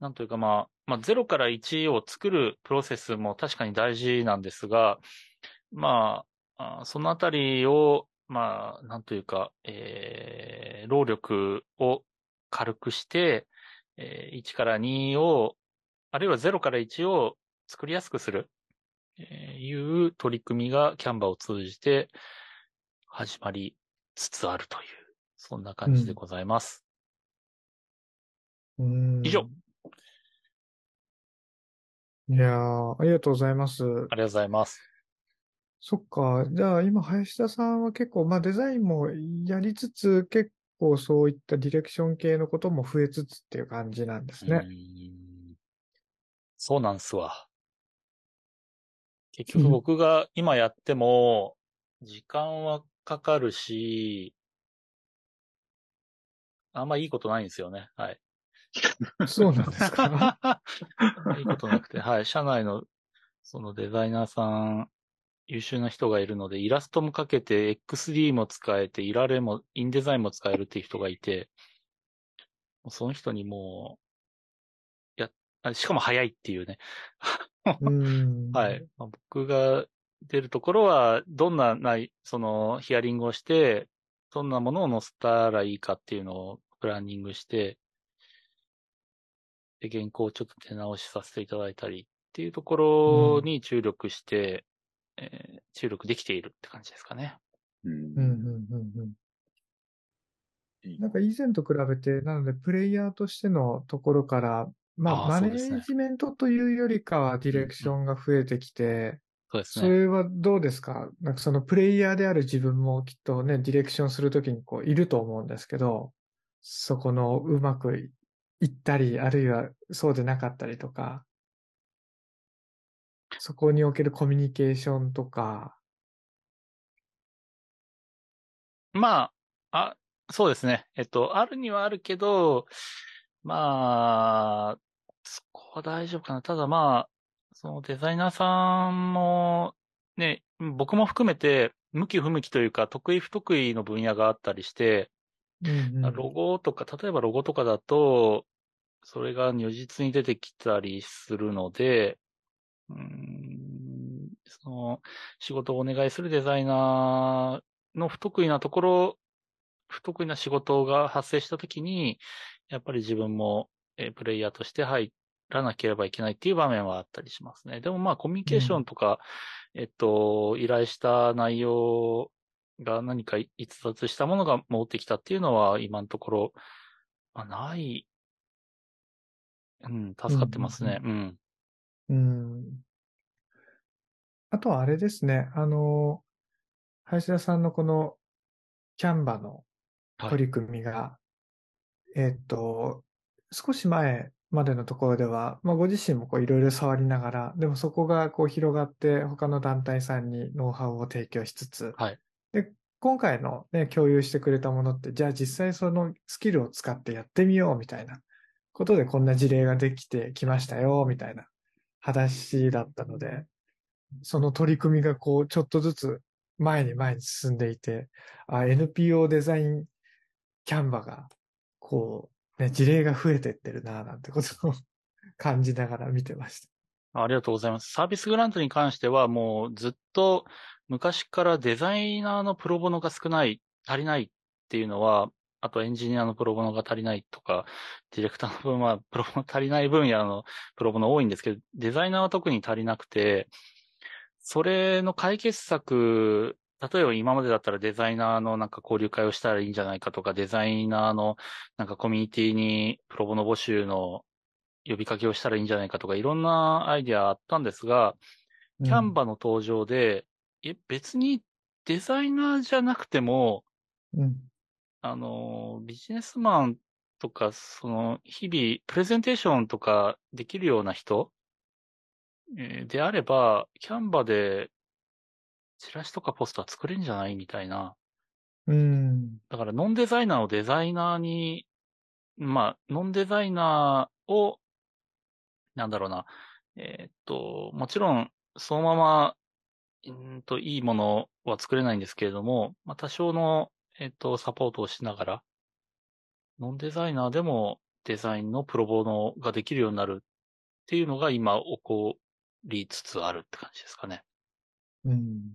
なんというかまあ、まあ0から1を作るプロセスも確かに大事なんですが、まあ、あそのあたりを、まあ、なんというか、えー労力を軽くして、えー1から2を、あるいは0から1を作りやすくする、えーいう取り組みがキャンバを通じて始まりつつあるという、そんな感じでございます。うん以上。いやー、ありがとうございます。ありがとうございます。そっか。じゃあ今、林田さんは結構、まあデザインもやりつつ、結構そういったディレクション系のことも増えつつっていう感じなんですね。んそうなんすわ。結局僕が今やっても、時間はかかるし、あんまいいことないんですよね。はい。[laughs] そうなんですか？[laughs] いいことなくて、はい。社内の、そのデザイナーさん、優秀な人がいるので、イラストもかけて、XD も使えて、イラレも、インデザインも使えるっていう人がいて、その人にもう、や、あしかも早いっていうね。うん。[laughs] はい。まあ僕が出るところは、どんなない、そのヒアリングをして、どんなものを載せたらいいかっていうのをプランニングして、で、原稿をちょっと手直しさせていただいたりっていうところに注力して、えー注力できているって感じですかね。うんうん、うん、うん、うん。なんか以前と比べて、なので、プレイヤーとしてのところから、まあ、あーマネージメントというよりかは、ディレクションが増えてきて、そうですね。それはどうですか？なんかそのプレイヤーである自分もきっとね、ディレクションするときにこういると思うんですけど、そこのうまくいいったり、あるいはそうでなかったりとか、そこにおけるコミュニケーションとか、まあ、あ、そうですね。えっと、あるにはあるけど、まあ、そこは大丈夫かな。ただまあ、そのデザイナーさんも、ね、僕も含めて、向き不向きというか、得意不得意の分野があったりして、うんうんロゴとか、例えばロゴとかだと、それが如実に出てきたりするので、うーん、その、仕事をお願いするデザイナーの不得意なところ、不得意な仕事が発生したときに、やっぱり自分も、えープレイヤーとして入らなければいけないっていう場面はあったりしますね。でもまあ、コミュニケーションとか、えっと、依頼した内容が何か逸脱したものが戻ってきたっていうのは、今のところ、まあ、ない、うん、助かってますね。うん。うん。あとはあれですね、あの、林田さんのこのキャンバのはい。取り組みが、えっと、少し前までのところでは、まあ、ご自身もこういろいろ触りながら、でもそこがこう広がって他の団体さんにノウハウを提供しつつ、はい。で、今回のね、共有してくれたものって、じゃあ実際そのスキルを使ってやってみようみたいなことでこんな事例ができてきましたよ、みたいな話だったので、その取り組みがこう、ちょっとずつ前に前に進んでいて、NPO デザインキャンバが、こう、ね、事例が増えてってるな、なんてことを感じながら見てました。ありがとうございます。サービスグラントに関してはもうずっと昔からデザイナーのプロボノが少ない、足りないっていうのは、あとエンジニアのプロボノが足りないとか、ディレクターの分は [laughs] プロボノ足りない分野のプロボノ多いんですけど、デザイナーは特に足りなくて、それの解決策、例えば今までだったらデザイナーのなんか交流会をしたらいいんじゃないかとか、デザイナーのなんかコミュニティにプロボノ募集の呼びかけをしたらいいんじゃないかとか、いろんなアイディアあったんですが、キャンバの登場で、え、別にデザイナーじゃなくても、うん。あの、ビジネスマンとか、その、日々、プレゼンテーションとかできるような人、えーであれば、キャンバで、チラシとかポスター作れるんじゃないみたいな。うん。だから、ノンデザイナーをデザイナーに、まあ、ノンデザイナーを、なんだろうな、えーっと、もちろん、そのまま、うーんと、いいものは作れないんですけれども、まあ、多少の、えーっと、サポートをしながら、ノンデザイナーでもデザインのプロボノができるようになるっていうのが今起こりつつあるって感じですかね。うん。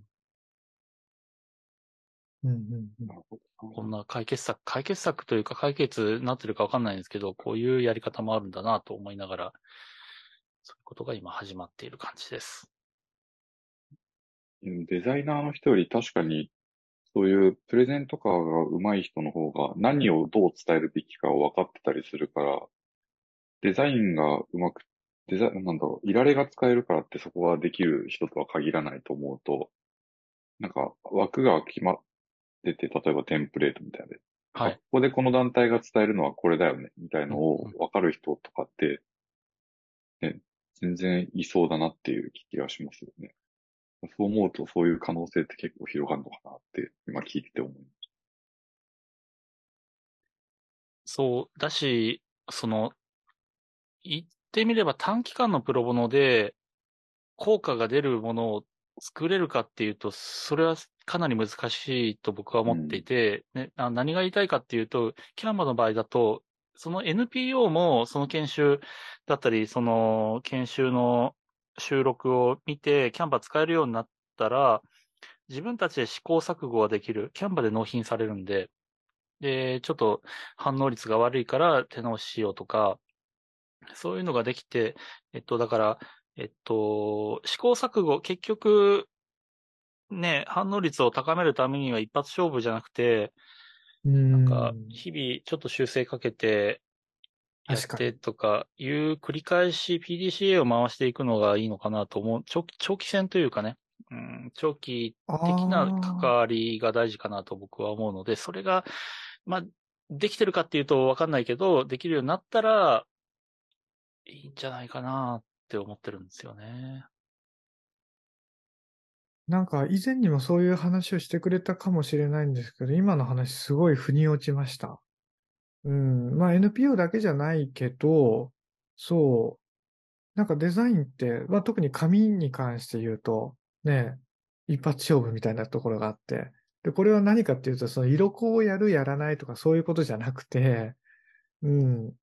うん。うん。なるほどこんな解決策、解決策というか解決になってるかわかんないんですけど、こういうやり方もあるんだなと思いながら、そういうことが今始まっている感じです。うんデザイナーの人より確かに、そういうプレゼンとかが上手い人の方が何をどう伝えるべきかを分かってたりするから、デザインが上手く、デザイン、なんだろう、いられが使えるからってそこができる人とは限らないと思うと、なんか枠が決まってて、例えばテンプレートみたいなはい。ここでこの団体が伝えるのはこれだよね、みたいのをうん分かる人とかって、ね、全然いそうだなっていう気がしますよね。[laughs] そう思うとそういう可能性って結構広がるのかなって今聞いてて思いまそう、だし、その、言ってみれば短期間のプロボノで効果が出るものを作れるかっていうと、それはかなり難しいと僕は思っていて、ね、何が言いたいかっていうと、キャンバの場合だと、その NPO もその研修だったり、その研修の収録を見て、キャンバ使えるようになったら、自分たちで試行錯誤ができる。キャンバで納品されるんで、で、ちょっと反応率が悪いから手直ししようとか、そういうのができて、えっと、だから、えっと、試行錯誤、結局、ね、反応率を高めるためには一発勝負じゃなくて、うん。なんか、日々ちょっと修正かけて、やってとかいう繰り返し PDCA を回していくのがいいのかなと思う。長期長期戦というかね、うん、長期的な関わりが大事かなと僕は思うので、それが、まあ、できてるかっていうとわかんないけど、できるようになったら、いいんじゃないかなって思ってるんですよね。なんか以前にもそういう話をしてくれたかもしれないんですけど、今の話すごい腑に落ちました。うん。まあ NPO だけじゃないけど、そう。なんかデザインって、まあ特に紙に関して言うと、ね、一発勝負みたいなところがあって、で、これは何かっていうと、その色子をやる、やらないとかそういうことじゃなくて、うん。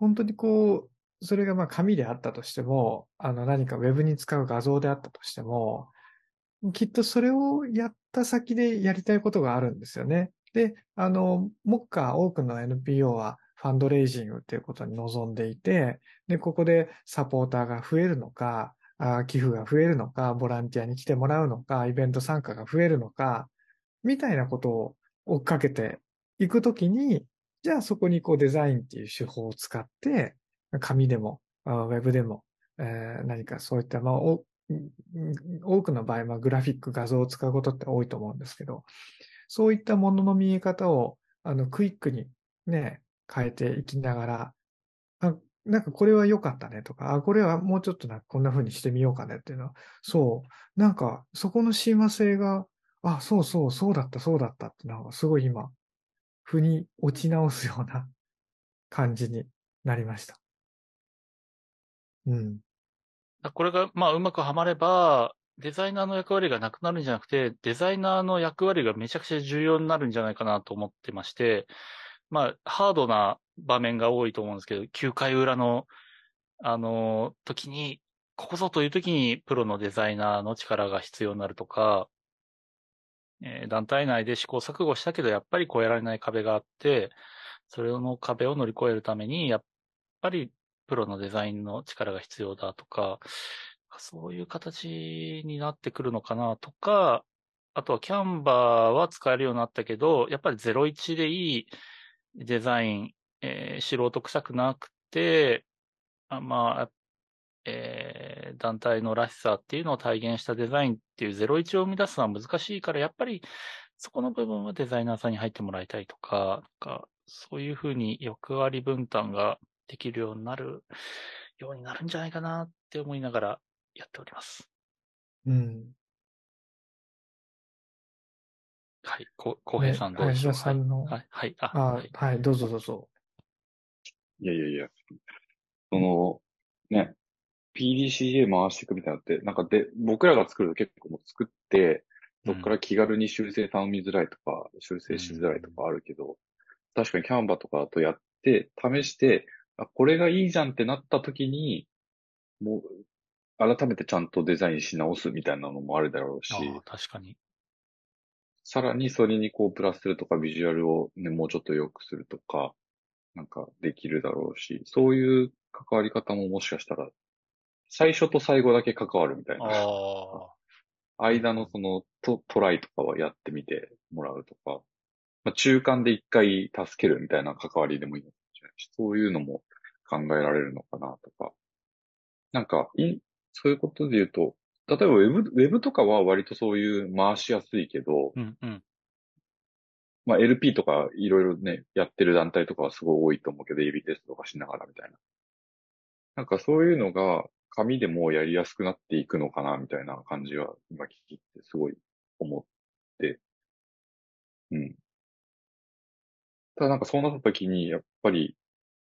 本当にこう、それがまあ紙であったとしても、あの何かウェブに使う画像であったとしても、きっとそれをやった先でやりたいことがあるんですよね。で、あの、目下多くの NPO はファンドレイジングっていうことに臨んでいて、で、ここでサポーターが増えるのか、寄付が増えるのか、ボランティアに来てもらうのか、イベント参加が増えるのか、みたいなことを追っかけていくときに、じゃあそこにこうデザインっていう手法を使って、紙でも、ウェブでも、えー何かそういった、まあ、多くの場合、まあ、グラフィック画像を使うことって多いと思うんですけど、そういったものの見え方を、あの、クイックにね、変えていきながら、あ、なんかこれは良かったねとか、あ、これはもうちょっとなんか、こんな風にしてみようかねっていうのは、そう、なんかそこの親和性が、あ、そうそう、そうだった、そうだったっていうのがすごい今、腑に落ち直すような感じになりました。うん。これが、まあ、うまくはまれば、デザイナーの役割がなくなるんじゃなくて、デザイナーの役割がめちゃくちゃ重要になるんじゃないかなと思ってまして、まあ、ハードな場面が多いと思うんですけど、9回裏の、あの、時に、ここぞという時にプロのデザイナーの力が必要になるとか、えー団体内で試行錯誤したけど、やっぱり越えられない壁があって、それの壁を乗り越えるために、やっぱりプロのデザインの力が必要だとか、そういう形になってくるのかなとか、あとはキャンバーは使えるようになったけど、やっぱり01でいいデザイン、えー素人臭くなくて、あまあ、えー団体のらしさっていうのを体現したデザインっていう01を生み出すのは難しいから、やっぱりそこの部分はデザイナーさんに入ってもらいたいとか、かそういうふうに役割分担ができるようになるようになるんじゃないかなって思いながらやっております。うん。はい。こ、浩平さんどうでしょう林田さんの、はい、はい、あ、あはい。はい、どうぞどうぞ。いやいやいや。その、ね、PDCA 回していくみたいなのって、なんかで、僕らが作ると結構もう作って、そこから気軽に修正頼みづらいとか、修正しづらいとかあるけど、確かにキャンバとかだとやって、試して、あ、これがいいじゃんってなった時に、もう、改めてちゃんとデザインし直すみたいなのもあるだろうし、確かに。さらにそれにこうプラスするとか、ビジュアルをね、もうちょっと良くするとか、なんかできるだろうし、そういう関わり方ももしかしたら、最初と最後だけ関わるみたいな。ああ、間のそのトトライとかはやってみてもらうとか、まあ、中間で一回助けるみたいな関わりでもいいのかもしれないし、そういうのも考えられるのかなとか。なんか、いそういうことで言うと、例えばウェブ、ウェブとかは割とそういう回しやすいけど、うん、うん。まあ LP とかいろいろね、やってる団体とかはすごい多いと思うけど、AB テストとかしながらみたいな。なんかそういうのが紙でもやりやすくなっていくのかなみたいな感じは今聞いてすごい思って。うん。ただなんかそうなった時にやっぱり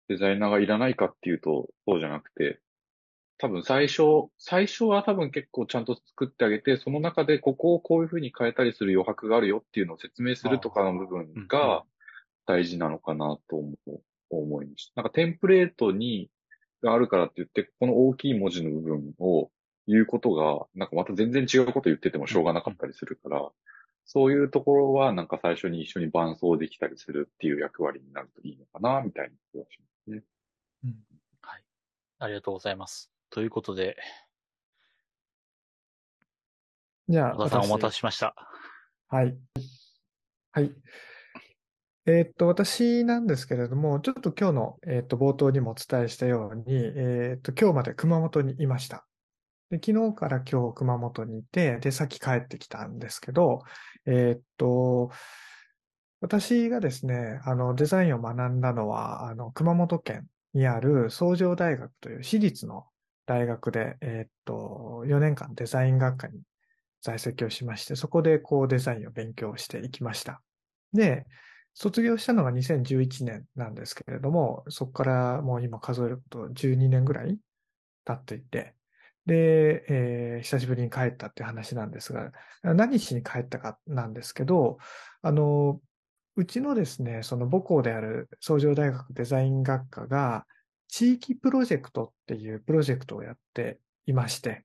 デザイナーがいらないかっていうとそうじゃなくて、多分最初、最初は多分結構ちゃんと作ってあげて、その中でここをこういう風に変えたりする余白があるよっていうのを説明するとかの部分が大事なのかなと思いました。なんかテンプレートに、があるからって言って、この大きい文字の部分を言うことが、なんかまた全然違うこと言っててもしょうがなかったりするから、そういうところはなんか最初に一緒に伴奏できたりするっていう役割になるといいのかな、みたいな気がしますね。うんはい。ありがとうございます。ということで、じゃあ、小田さんお私待たせしました。はい。はい。えーっと、私なんですけれども、ちょっと今日の、えーっと、冒頭にもお伝えしたように、えーっと、今日まで熊本にいました。で、昨日から今日熊本にいて、で、さっき帰ってきたんですけど、えーっと、私がですね、あの、デザインを学んだのは、あの、熊本県にある創上大学という私立の大学で、えーっと、4年間デザイン学科に在籍をしまして、そこでこうデザインを勉強していきました。で、卒業したのが2011年なんですけれども、そこからもう今数えると12年ぐらい経っていて、で、えー久しぶりに帰ったっていう話なんですが、何しに帰ったかなんですけど、あの、うちのですね、その母校である創上大学デザイン学科が、地域プロジェクトっていうプロジェクトをやっていまして、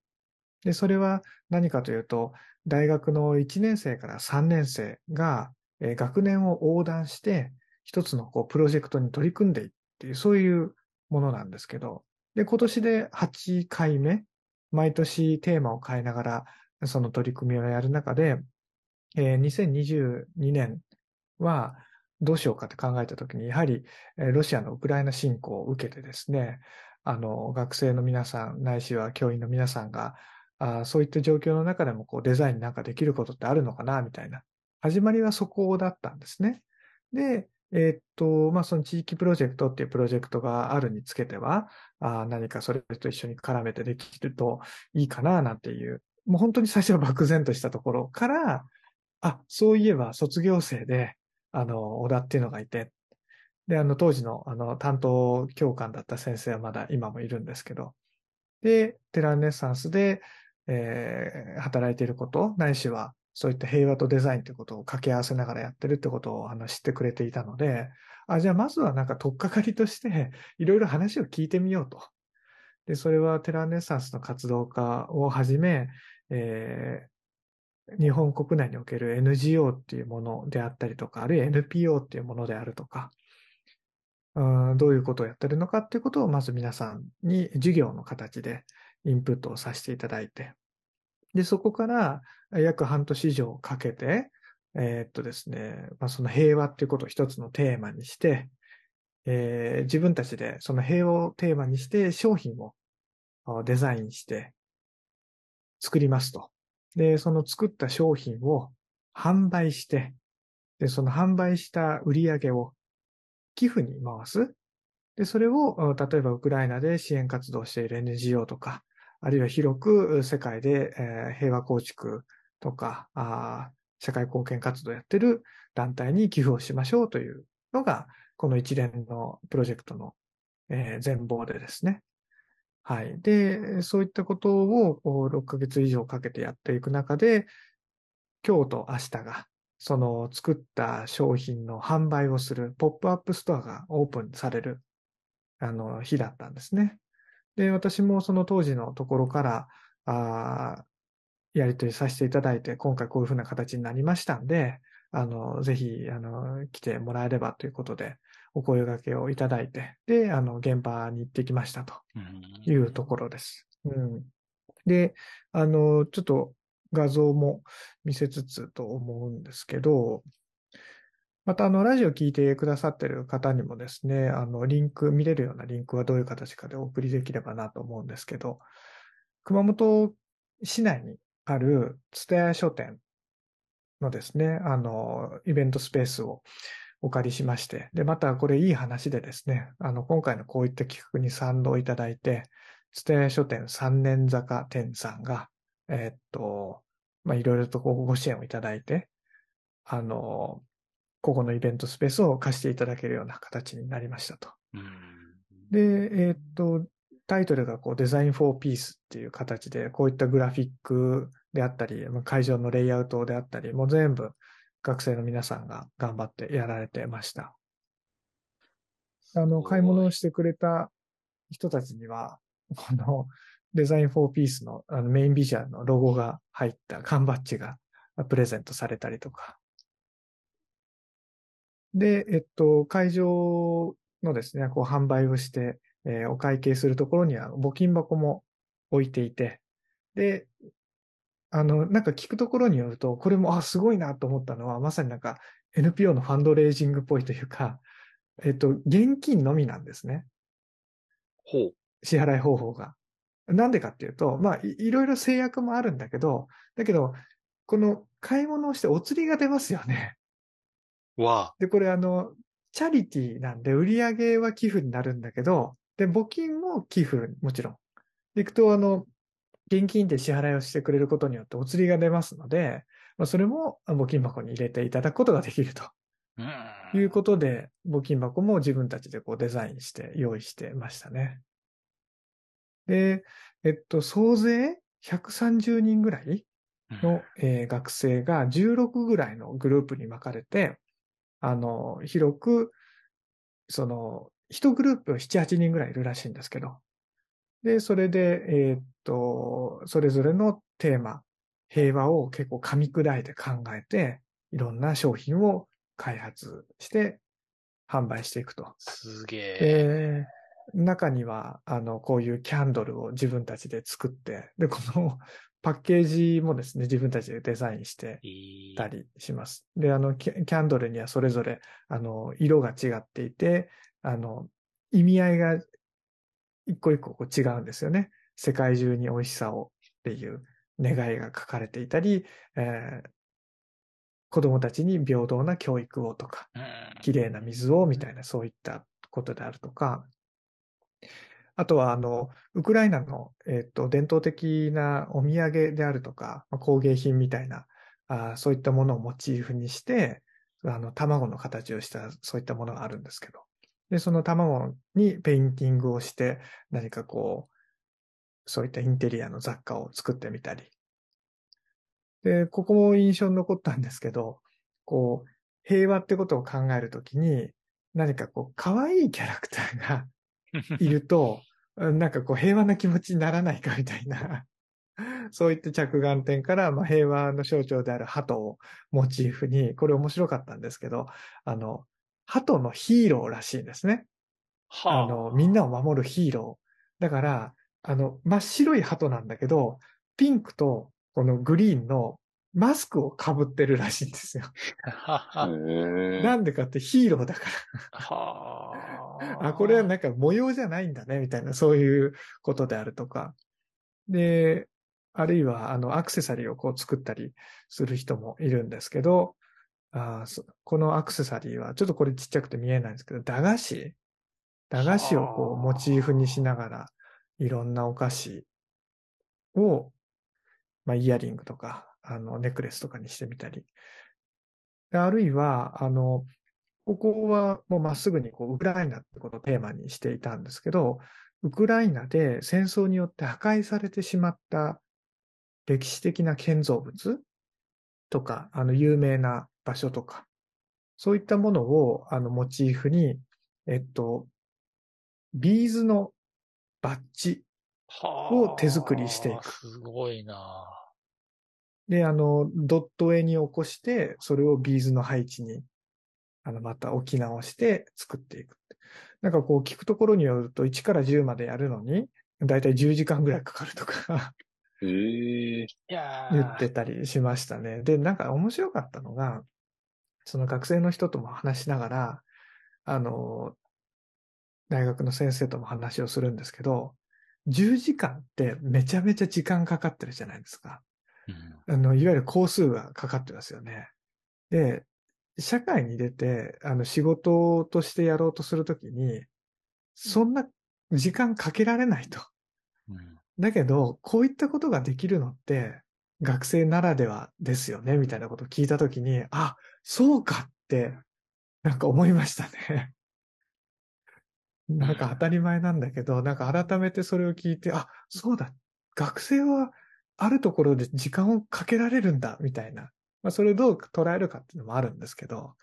で、それは何かというと、大学の1年生から3年生が、え学年を横断して、一つのこうプロジェクトに取り組んでいくっていう、そういうものなんですけど、で、今年で8回目、毎年テーマを変えながら、その取り組みをやる中で、えー2022年はどうしようかって考えたときに、やはり、ロシアのウクライナ侵攻を受けてですね、あの、学生の皆さん、ないしは教員の皆さんが、あそういった状況の中でもこうデザインなんかできることってあるのかな、みたいな。始まりはそこだったんですね。で、えーっと、まあ、その地域プロジェクトっていうプロジェクトがあるにつけては、あ何かそれと一緒に絡めてできるといいかな、なんていう、もう本当に最初は漠然としたところから、あ、そういえば卒業生で、あの、小田っていうのがいて、で、あの、当時の、あの、担当教官だった先生はまだ今もいるんですけど、で、テランネッサンスで、えー働いていること、ないしは、そういった平和とデザインということを掛け合わせながらやってるってことをあの知ってくれていたので、あ、じゃあまずはなんか取っかかりとして、いろいろ話を聞いてみようと。で、それはテランネッサンスの活動家をはじめ、え日本国内における NGO っていうものであったりとか、あるいは NPO っていうものであるとか、うんどういうことをやってるのかっていうことをまず皆さんに授業の形でインプットをさせていただいて、で、そこから約半年以上かけて、えーっとですね、まあ、その平和っていうことを一つのテーマにして、えー自分たちでその平和をテーマにして商品をデザインして作りますと。で、その作った商品を販売して、で、その販売した売り上げを寄付に回す。で、それを、例えばウクライナで支援活動している NGO とか、あるいは広く世界で、え平和構築とか、あ社会貢献活動をやってる団体に寄付をしましょうというのが、この一連のプロジェクトの、え全貌でですね。はい。で、そういったことを6ヶ月以上かけてやっていく中で、今日と明日が、その作った商品の販売をするポップアップストアがオープンされる、あの、日だったんですね。で、私もその当時のところから、あやり取りさせていただいて、今回こういうふうな形になりましたんで、あの、ぜひ、あの、来てもらえればということで、お声掛けをいただいて、で、あの、現場に行ってきましたと。うんいうところです。うん。で、あの、ちょっと画像も見せつつと思うんですけど、また、あの、ラジオ聞いてくださってる方にもですね、あの、リンク、見れるようなリンクはどういう形かでお送りできればなと思うんですけど、熊本市内にある蔦屋書店のですね、あの、イベントスペースをお借りしまして、で、またこれいい話でですね、あの、今回のこういった企画に賛同いただいて、蔦屋書店三年坂店さんが、えーっと、まあ、いろいろとご支援をいただいて、あの、ここのイベントスペースを貸していただけるような形になりましたと。うんで、えーっと、タイトルがこうデザインフォーピースっていう形で、こういったグラフィックであったり、まあ会場のレイアウトであったり、もう全部学生の皆さんが頑張ってやられてました。あの、買い物をしてくれた人たちには、このデザインフォーピースのあのメインビジュアルのロゴが入った缶バッジがプレゼントされたりとか。で、えっと、会場のですね、こう販売をして、えーお会計するところには募金箱も置いていて、で、あの、なんか聞くところによると、これも、あ、すごいなと思ったのは、まさになんか NPO のファンドレイジングっぽいというか、えっと、現金のみなんですね。ほう。支払い方法が。なんでかっていうと、まあい、いろいろ制約もあるんだけど、だけど、この買い物をしてお釣りが出ますよね。わで、これあの、チャリティーなんで売り上げは寄付になるんだけど、で、募金も寄付、もちろん。で、いくとあの、現金で支払いをしてくれることによってお釣りが出ますので、まあ、それも募金箱に入れていただくことができると。いうことで、募金箱も自分たちでこうデザインして用意してましたね。で、えっと、総勢130人ぐらいの、えー学生が16ぐらいのグループに分かれて、あの、広く、その、一グループ7、8人ぐらいいるらしいんですけど、で、それで、えーっと、それぞれのテーマ、平和を結構噛み砕いて考えて、いろんな商品を開発して販売していくと。すげえ。で、中には、あの、こういうキャンドルを自分たちで作って、で、この [laughs] パッケージもですね、自分たちでデザインしてたりします。で、あの、キャキャンドルにはそれぞれ、あの、色が違っていて、あの、意味合いが一個一個こう違うんですよね。世界中に美味しさをっていう願いが書かれていたり、えー子供たちに平等な教育をとか、うん。きれいな水をみたいな、そういったことであるとか、あとは、あの、ウクライナの、えっと、伝統的なお土産であるとか、まあ工芸品みたいな、あーそういったものをモチーフにして、あの、卵の形をした、そういったものがあるんですけど、で、その卵にペインティングをして、何かこう、そういったインテリアの雑貨を作ってみたり。で、ここも印象に残ったんですけど、こう、平和ってことを考えるときに、何かこう、可愛いキャラクターがいると、[laughs] うんなんかこう、平和な気持ちにならないかみたいな、[laughs] そういった着眼点から、まあ、平和の象徴である鳩をモチーフに、これ面白かったんですけど、あの、鳩のヒーローらしいんですね。はあの、みんなを守るヒーロー。だから、あの、真っ白い鳩なんだけど、ピンクとこのグリーンのマスクをかぶってるらしいんですよ。なんでかってヒーローだかはら。[laughs] あ、これはなんか模様じゃないんだね、みたいな、そういうことであるとか。で、あるいは、あの、アクセサリーをこう作ったりする人もいるんですけど、あそこのアクセサリーは、ちょっとこれちっちゃくて見えないんですけど、駄菓子？駄菓子をこうモチーフにしながら、いろんなお菓子を、まあ、イヤリングとか、あの、ネックレスとかにしてみたり。あるいは、あの、ここはもうまっすぐにこうウクライナってことをテーマにしていたんですけど、ウクライナで戦争によって破壊されてしまった歴史的な建造物とか、あの、有名な場所とか、そういったものを、あの、モチーフに、えっと、ビーズのバッジはを手作りしていく。すごいな。で、あの、ドット絵に起こして、それをビーズの配置に、あの、また置き直して作っていく。なんかこう聞くところによると1から10までやるのに、だいたい10時間ぐらいかかるとか言ってたりしましたね。で、なんか面白かったのが、その学生の人とも話しながら、あの、大学の先生とも話をするんですけど、10時間ってめちゃめちゃ時間かかってるじゃないですか。うんあの、いわゆる工数がかかってますよね。で、社会に出て、あの、仕事としてやろうとするときに、そんな時間かけられないと。うんだけど、こういったことができるのって、学生ならではですよね、みたいなことを聞いたときに、あ、そうかって、なんか思いましたね。なんか当たり前なんだけど、なんか改めてそれを聞いて、あ、そうだ、学生はあるところで時間をかけられるんだ、みたいな。まあ、それをどう捉えるかっていうのもあるんですけど、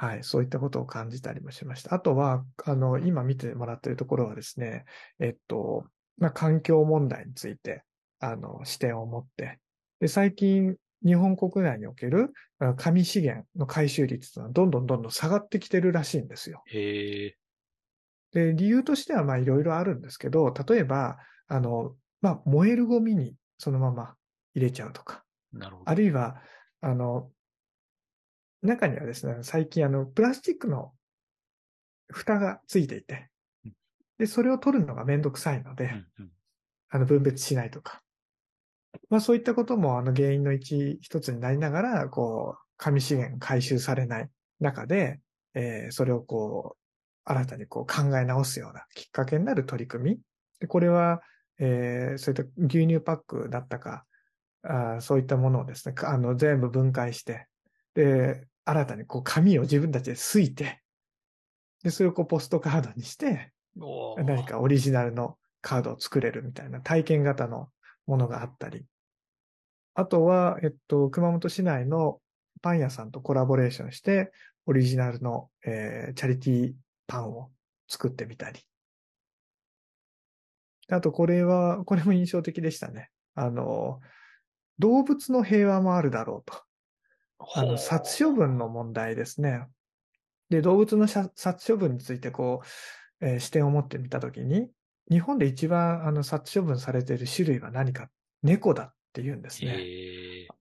はい、そういったことを感じたりもしました。あとは、あの、今見てもらっているところはですね、えっと、まあ、環境問題について、あの、視点を持って、で、最近、日本国内におけるあ紙資源の回収率というのはどんどんどんどん下がってきてるらしいんですよ。へえ。で、理由としてはまあいろいろあるんですけど、例えば、あの、まあ燃えるゴミにそのまま入れちゃうとか、なるほど。あるいは、あの、中にはですね、最近あの、プラスチックの蓋がついていてうん、で、それを取るのがめんどくさいので、うんうんあの、分別しないとか。まあそういったこともあの原因の一、一つになりながら、こう、紙資源回収されない中で、えーそれをこう、新たにこう考え直すようなきっかけになる取り組み。で、これは、えーそういった牛乳パックだったか、あーそういったものをですね、かあの、全部分解して、で、新たにこう紙を自分たちですいて、で、それをこうポストカードにして、何かオリジナルのカードを作れるみたいな体験型のものがあったり。あとは、えっと、熊本市内のパン屋さんとコラボレーションして、オリジナルの、えーチャリティーパンを作ってみたり。あと、これは、これも印象的でしたね。あの、動物の平和もあるだろうと。あの、殺処分の問題ですね。で、動物の殺殺処分について、こう、えー視点を持ってみたときに、日本で一番あの殺処分されている種類は何か、猫だって言うんですね。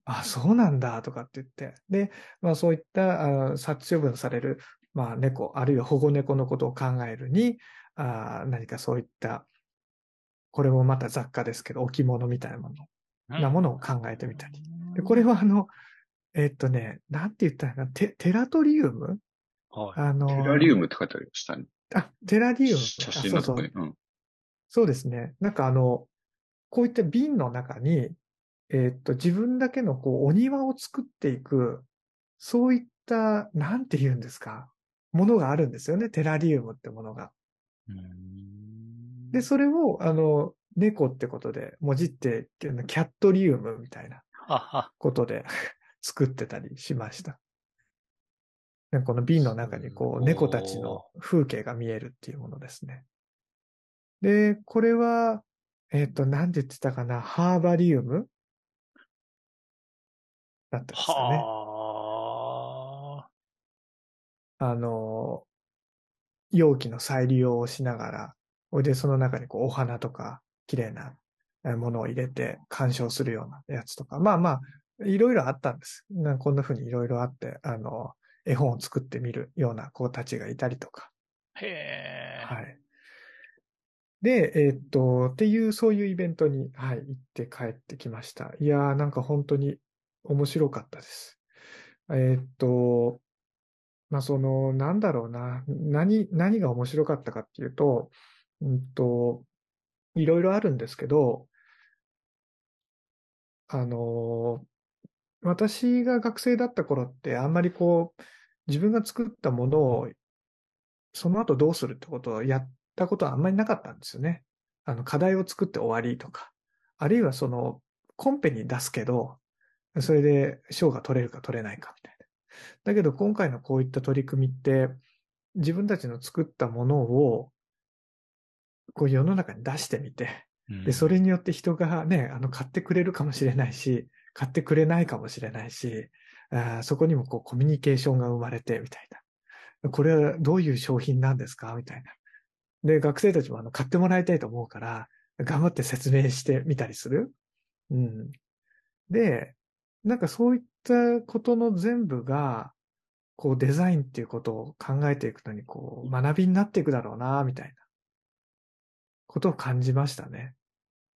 あ、そうなんだとかって言って。で、まあそういったあの殺処分される、まあ猫、あるいは保護猫のことを考えるに、あ何かそういった、これもまた雑貨ですけど、置物みたいなものなものを考えてみたり。でこれはあの、えっとね、なんて言ったらいいのかなテテラトリウム？はい。あの、テラリウムって書いてありましたね。あ、テラリウム。写真のとこに。うん。そうですね。なんかあの、こういった瓶の中に、えーっと、自分だけのこう、お庭を作っていく、そういった、なんて言うんですか、ものがあるんですよね。テラリウムってものが。うーんで、それを、あの、猫ってことで、文字って、キャットリウムみたいな。ことで作ってたりしました。でこの瓶の中にこう、猫たちの風景が見えるっていうものですね。で、これは、えっ、と、なんて言ってたかな、ハーバリウム？だったですかね。はあ。あの、容器の再利用をしながら、ほいでその中にこうお花とか、綺麗なえーものを入れて鑑賞するようなやつとか、まあまあ、いろいろあったんです。なこんな風にいろいろあって、あの、絵本を作ってみるような子たちがいたりとか、へえ。はい。で、えーっと、っていう、そういうイベントに、はい、行って帰ってきました。いやー、なんか本当に面白かったです。えーっと、まあ、その、なんだろうな、何、何が面白かったかっていうと、うんと、いろいろあるんですけど、あの、私が学生だった頃って、あんまりこう、自分が作ったものをその後どうするってことをやったことはあんまりなかったんですよね。あの、課題を作って終わりとか、あるいはその、コンペに出すけど、それで賞が取れるか取れないかみたいな。だけど今回のこういった取り組みって、自分たちの作ったものを、こう世の中に出してみて、うんで、それによって人がね、あの、買ってくれるかもしれないし、買ってくれないかもしれないし、あそこにもこうコミュニケーションが生まれてみたいな。これはどういう商品なんですか？みたいな。で、学生たちもあの買ってもらいたいと思うから、頑張って説明してみたりする。うん。で、なんかそういったことの全部が、こうデザインっていうことを考えていくのに、こう学びになっていくだろうな、みたいなことを感じましたね。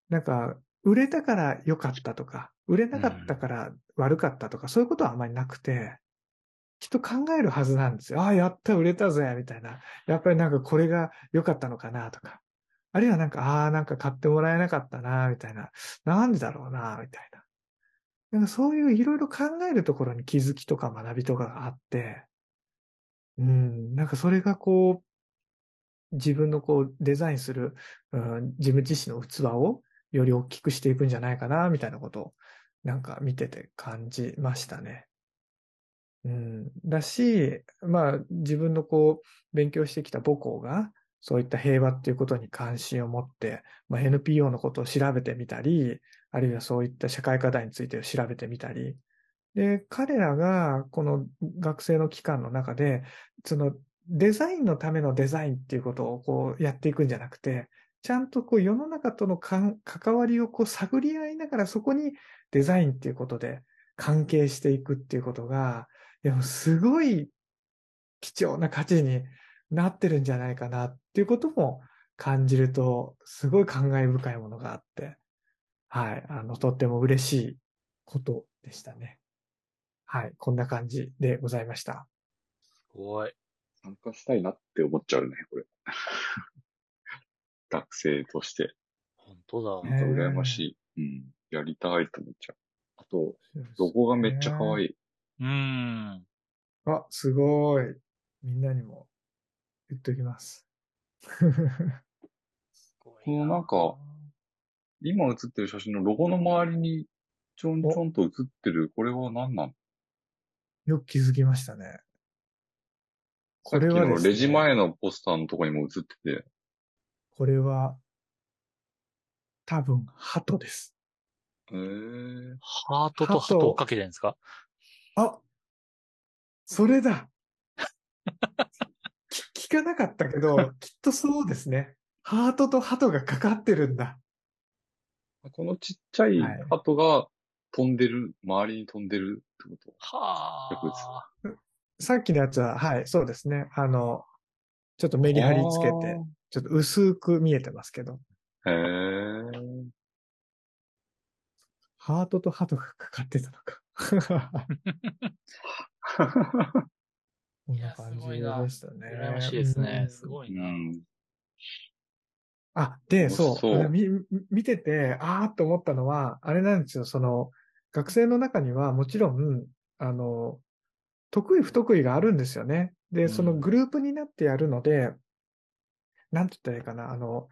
なんか、売れたから良かったとか、売れなかったから悪かったとか、そういうことはあんまりなくて、きっと考えるはずなんですよ。ああ、やった、売れたぜ、みたいな。やっぱりなんかこれが良かったのかな、とか。あるいはなんか、ああ、なんか買ってもらえなかったな、みたいな。なんでだろうな、みたいな。なんかそういういろいろ考えるところに気づきとか学びとかがあって、うん、なんかそれがこう、自分のこうデザインする、うん、自分自身の器をより大きくしていくんじゃないかな、みたいなことをなんか見てて感じましたね。うん、だし、まあ自分のこう勉強してきた母校がそういった平和っていうことに関心を持って、まあ、NPO のことを調べてみたり、あるいはそういった社会課題について調べてみたり、で、彼らがこの学生の期間の中で、そのデザインのためのデザインっていうことをこうやっていくんじゃなくて、ちゃんとこう世の中との関わりをこう探り合いながらそこにデザインっていうことで関係していくっていうことが、いやもうすごい貴重な価値になってるんじゃないかなっていうことも感じると、すごい感慨深いものがあって、はい、あの、とっても嬉しいことでしたね。はい、こんな感じでございました。すごい。参加したいなって思っちゃうね、これ。学生として。本当だ。ねなんか羨ましい。うん。やりたいと思っちゃう。あと、ロゴがめっちゃ可愛い。うーん。あ、すごい。みんなにも言っときます。すごいこのなんか、今写ってる写真のロゴの周りにちょんちょんと写ってる、これは何なのよく気づきましたね。これはレジ前のポスターのとこにも写ってて、これは、多分、鳩です。えー、ハートとハトをかけてるんですか？あそれだ [laughs] き聞かなかったけど、きっとそうですね。ハートと鳩がかかってるんだ。このちっちゃいはい鳩が飛んでる、周りに飛んでるってこと？はあ。さっきのやつは、はい、そうですね。あの、ちょっとメリハリつけて、ちょっと薄く見えてますけど。へー。ハートと鳩がかかってたのか。[laughs] こんな感じでしたね。羨ましいですね。うんすごいうな。ん。あ、で、そう。見てて、あーっと思ったのは、あれなんですよ。その、学生の中にはもちろん、あの、得意不得意があるんですよね。で、そのうんグループになってやるので、なんて言ったらいいかな。あの、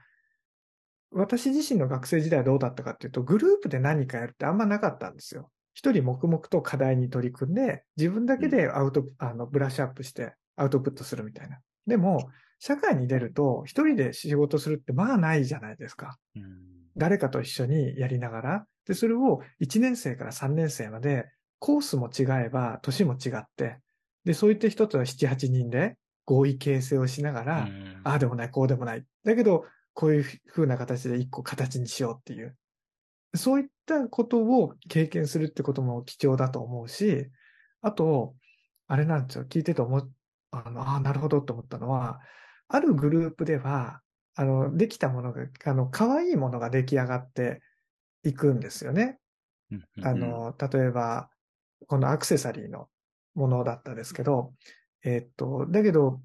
私自身の学生時代はどうだったかっていうと、グループで何かやるってあんまなかったんですよ。一人黙々と課題に取り組んで、自分だけでアウト、あの、ブラッシュアップしてアウトプットするみたいな。でも、社会に出ると、一人で仕事するってまあないじゃないですか。うん誰かと一緒にやりながら、で、それを1年生から3年生まで、コースも違えば、年も違って、で、そういった人とは7、8人で合意形成をしながら、うんああでもない、こうでもない。だけど、こういう風な形で一個形にしようっていう。そういったことを経験するってことも貴重だと思うし、あと、あれなんですよ、聞いてて思う、あの、ああ、なるほどと思ったのは、あるグループでは、あの、できたものが、あの、可愛いものが出来上がっていくんですよね。あの、例えば、このアクセサリーのものだったですけど、えっと、だけど、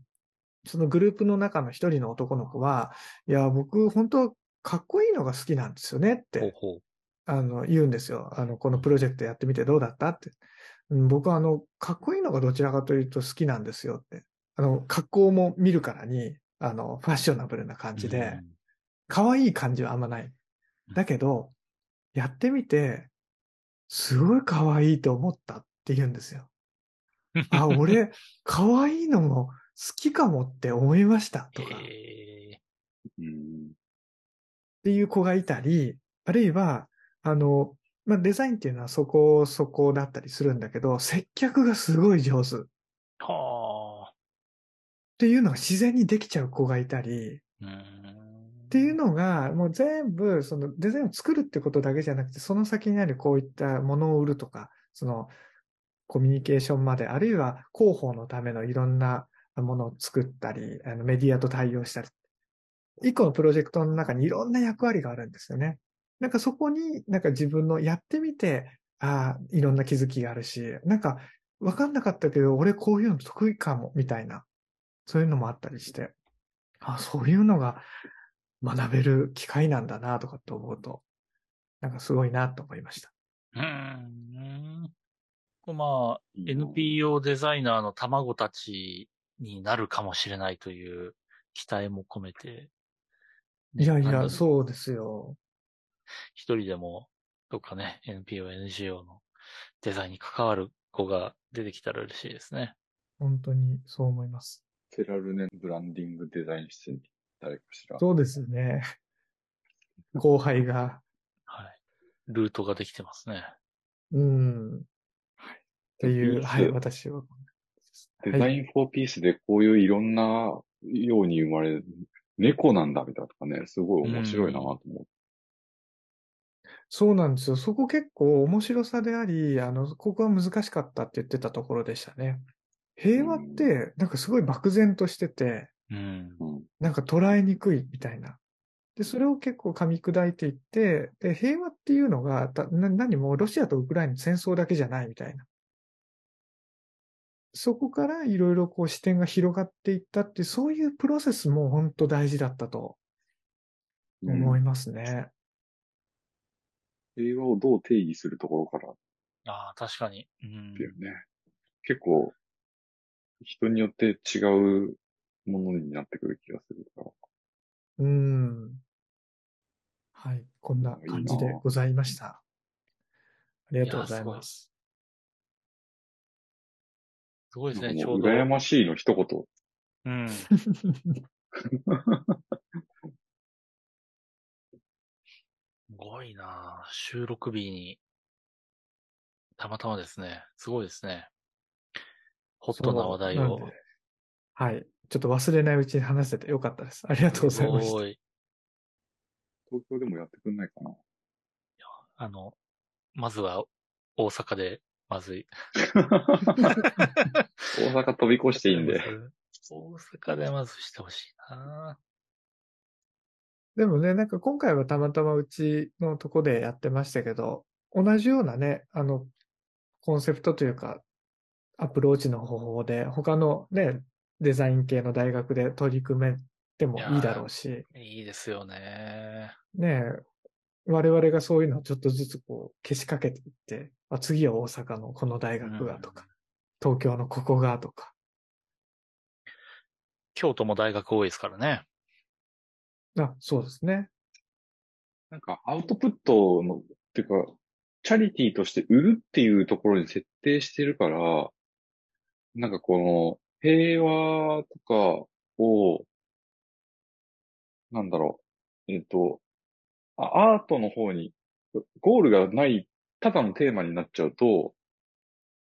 そのグループの中の一人の男の子は、いや、僕、本当かっこいいのが好きなんですよねって、ほうほう。あの、言うんですよ。あの、このプロジェクトやってみてどうだった？って。うん僕は、あの、かっこいいのがどちらかというと好きなんですよって。あの、格好も見るからに、あの、ファッショナブルな感じで、可愛い感じはあんまない。だけど、やってみて、すごい可愛いと思ったって言うんですよ。うんあ、[laughs] 俺、可愛いのも好きかもって思いましたとか、っ。ていう子がいたり、あるいは、あの、まあ、デザインっていうのはそこそこだったりするんだけど、接客がすごい上手はあ。ていうのが自然にできちゃう子がいたり、うーん。っていうのが、もう全部、そのデザインを作るってことだけじゃなくて、その先にあるこういったものを売るとか、そのコミュニケーションまで、あるいは広報のためのいろんなものを作ったり、あのメディアと対応したり。一個のプロジェクトの中にいろんな役割があるんですよね。なんかそこになんか自分のやってみて、ああ、いろんな気づきがあるし、なんかわかんなかったけど、俺こういうの得意かも、みたいな。そういうのもあったりして。あそういうのが学べる機会なんだなとかって思うと、なんかすごいなと思いました。うん。まあ、NPO デザイナーの卵たちになるかもしれないという期待も込めて。いやいや、そうですよ。一人でも、どっかね、NPO、NGO のデザインに関わる子が出てきたら嬉しいですね。本当にそう思います。セラルネブランディングデザイン室に誰かしら。そうですね。[laughs] 後輩が。はい。ルートができてますね。うん。はい。っていう、はい、私は。はい、デザインフォーピースでこういういろんなように生まれる、猫なんだみたいなとかね、すごい面白いなと思う。そうなんですよ。そこ結構面白さであり、あの、ここは難しかったって言ってたところでしたね。平和って、なんかすごい漠然としてて、うん。うん。なんか捉えにくいみたいな。で、それを結構噛み砕いていって、で、平和っていうのが、たな何もロシアとウクライナの戦争だけじゃないみたいな。そこからいろいろこう視点が広がっていったって、そういうプロセスも本当大事だったと思いますね。平和をどう定義するところからああ、確かに。うんだ。よね。結構、人によって違うものになってくる気がするから。うん。はい。こんな感じでございました。ありがとうございます。すごいですね、ちょうど。羨ましいの一言。うん。[laughs] すごいなあ収録日に、たまたまですね。すごいですね。ホットな話題をはい。ちょっと忘れないうちに話せてよかったです。ありがとうございました。すごい。東京でもやってくんないかな。あの、まずは大阪で、まずい。大阪飛び越していいんで。大阪でまずしてほしいなでもね、なんか今回はたまたまうちのとこでやってましたけど、同じようなね、あの、コンセプトというか、アプローチの方法で、他のね、デザイン系の大学で取り組めてもいいだろうし、いいですよね。ねえ、我々がそういうのをちょっとずつこう、消しかけていって、あ次は大阪のこの大学がとか、東京のここがとか、京都も大学多いですからね。あ、そうですね。なんかアウトプットの、っていうか、チャリティーとして売るっていうところに設定してるから、なんかこの平和とかを、なんだろう、えっ、と、あアートの方に、ゴールがない、ただのテーマになっちゃうと、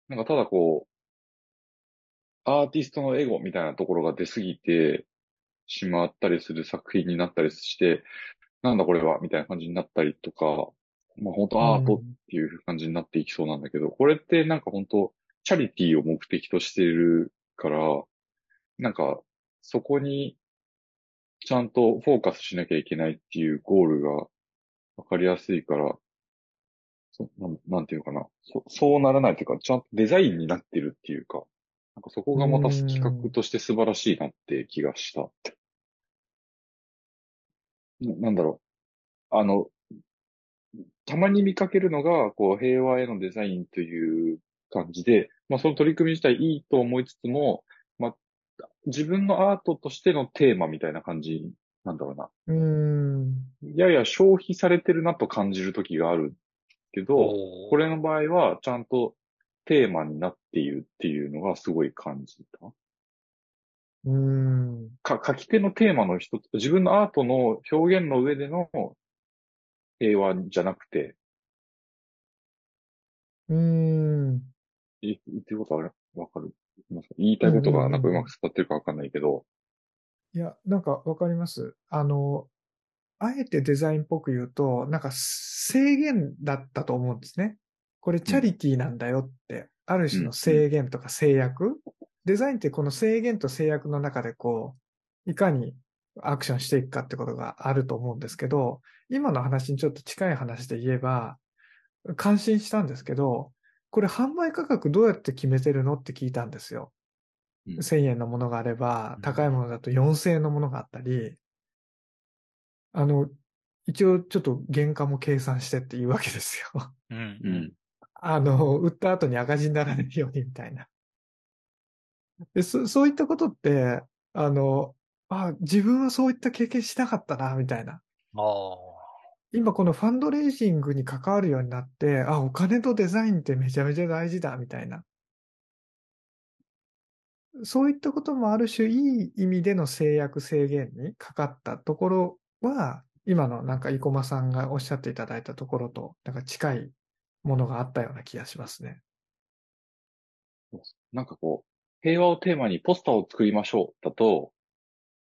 なんかただこう、アーティストのエゴみたいなところが出すぎてしまったりする作品になったりして、なんだこれはみたいな感じになったりとかまあ本当アートっていう感じになっていきそうなんだけど、これってなんか本当チャリティーを目的としてるから、なんかそこにちゃんとフォーカスしなきゃいけないっていうゴールがわかりやすいから、そなんなんていうかな。そそうならないというか、ちゃんとデザインになってるっていうか、なんかそこがまた企画として素晴らしいなって気がした。ななんだろう。あの、たまに見かけるのが、こう、平和へのデザインという感じで、まあ、その取り組み自体いいと思いつつも、まあ、自分のアートとしてのテーマみたいな感じなんだろうな。うん。やや消費されてるなと感じる時があるけど、これの場合はちゃんとテーマになっているっていうのがすごい感じた。うん。か、書き手のテーマの一つ、自分のアートの表現の上での平和じゃなくて、うん。い言ってることあれわかる？言いたいことがなんかうまく伝わってるかわかんないけど、いや、なんかわかります。あの、あえてデザインっぽく言うと、なんか制限だったと思うんですね。これチャリティーなんだよって、ある種の制限とか制約。デザインってこの制限と制約の中でこう、いかにアクションしていくかってことがあると思うんですけど、今の話にちょっと近い話で言えば、感心したんですけど、これ販売価格どうやって決めてるのって聞いたんですよ。うん1000円のものがあればう、ん高いものだと4000円のものがあったり、あの、一応ちょっと原価も計算してっていうわけですよ。うんう。ん。あの、売った後に赤字にならないようにみたいな。でそそういったことって、あの、あ、自分はそういった経験しなかったな、みたいな。ああ。今このファンドレイジングに関わるようになって、あ、お金とデザインってめちゃめちゃ大事だ、みたいな。そういったこともある種いい意味での制約制限にかかったところは、今のなんか生駒さんがおっしゃっていただいたところと、なんか近いものがあったような気がしますね。なんかこう、平和をテーマにポスターを作りましょうだと、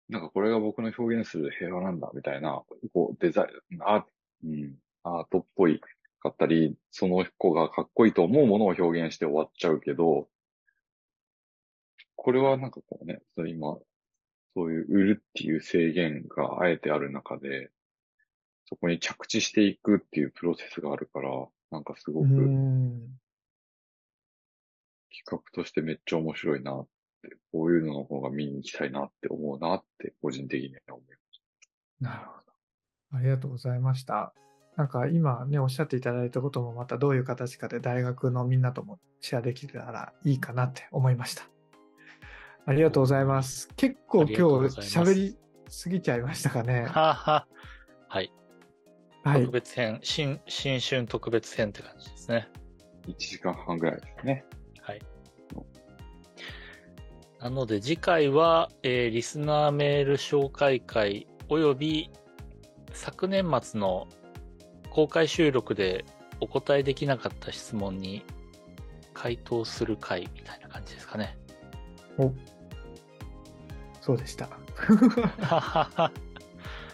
なんかこれが僕の表現する平和なんだみたいな、こうデザイン、アー,、うん、アートっぽいかったり、その子がかっこいいと思うものを表現して終わっちゃうけど、これはなんかこうね、今、そういう売るっていう制限があえてある中で、そこに着地していくっていうプロセスがあるから、なんかすごうくん。企画としてめっちゃ面白いなって、こういうのの方が見に行きたいなって思うなって、個人的には思いなるほど。ありがとうございました。なんか今ね、おっしゃっていただいたこともまたどういう形かで大学のみんなともシェアできたらいいかなって思いました。ありがとうございます。結構今日喋りすぎちゃいましたかね。はは。はい。はい特。別編、新、新春特別編って感じですね。1時間半ぐらいですね。はい。なので次回は、えーリスナーメール紹介会および昨年末の公開収録でお答えできなかった質問に回答する会みたいな感じですかね。おそうでした。[laughs]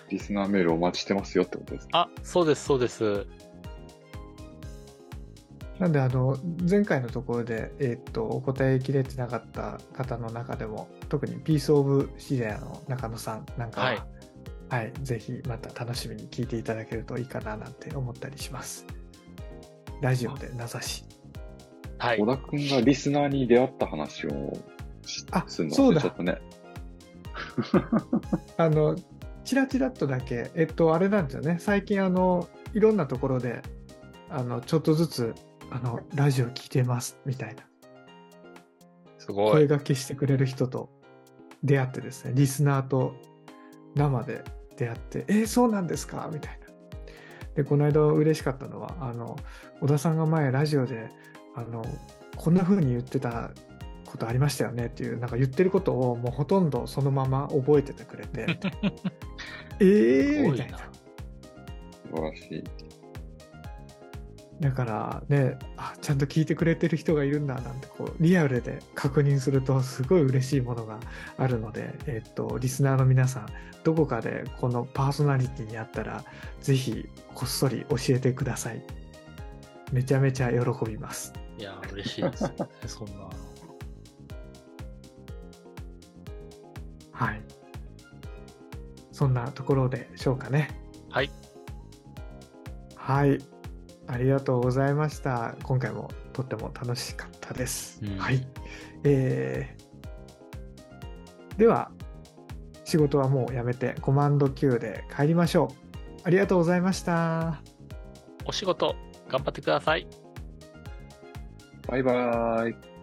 リスナーメールお待ちしてますよってことですね。あ、そうです、そうです。なんで、あの、前回のところで、えっと、お答えきれてなかった方の中でも、特にピースオブシリアの中野さんなんかは、はいはい、ぜひまた楽しみに聞いていただけるといいかななんて思ったりします。ラジオで名指し。はい小。田くんがリスナーに出会った話をするのそうだちょっとね。[laughs] あの、チラチラっとだけ、えっと、あれなんですよね。最近、あの、いろんなところで、あの、ちょっとずつ、あの、ラジオ聞いてます、みたいな。すごい。声掛けしてくれる人と出会ってですね、リスナーと生で出会って、えーそうなんですかみたいな。で、この間嬉しかったのは、あの、小田さんが前ラジオで、あの、こんな風に言ってたことありましたよねっていう、なんか言ってることをもうほとんどそのまま覚えててくれて、[laughs] えーすごいなみたいな。素晴らしい。だからね、あ、ちゃんと聞いてくれてる人がいるんだなんて、こう、リアルで確認するとすごい嬉しいものがあるので、えっと、リスナーの皆さん、どこかでこのパーソナリティにあったら、ぜひこっそり教えてください。めちゃめちゃ喜びます。いやー、嬉しいですよね。そんな。はい。そんなところでしょうかね。はい。はい。ありがとうございました。今回もとっても楽しかったです。うんはい。えー、では、仕事はもうやめてコマンド Q で帰りましょう。ありがとうございました。お仕事、頑張ってください。バイバーイ。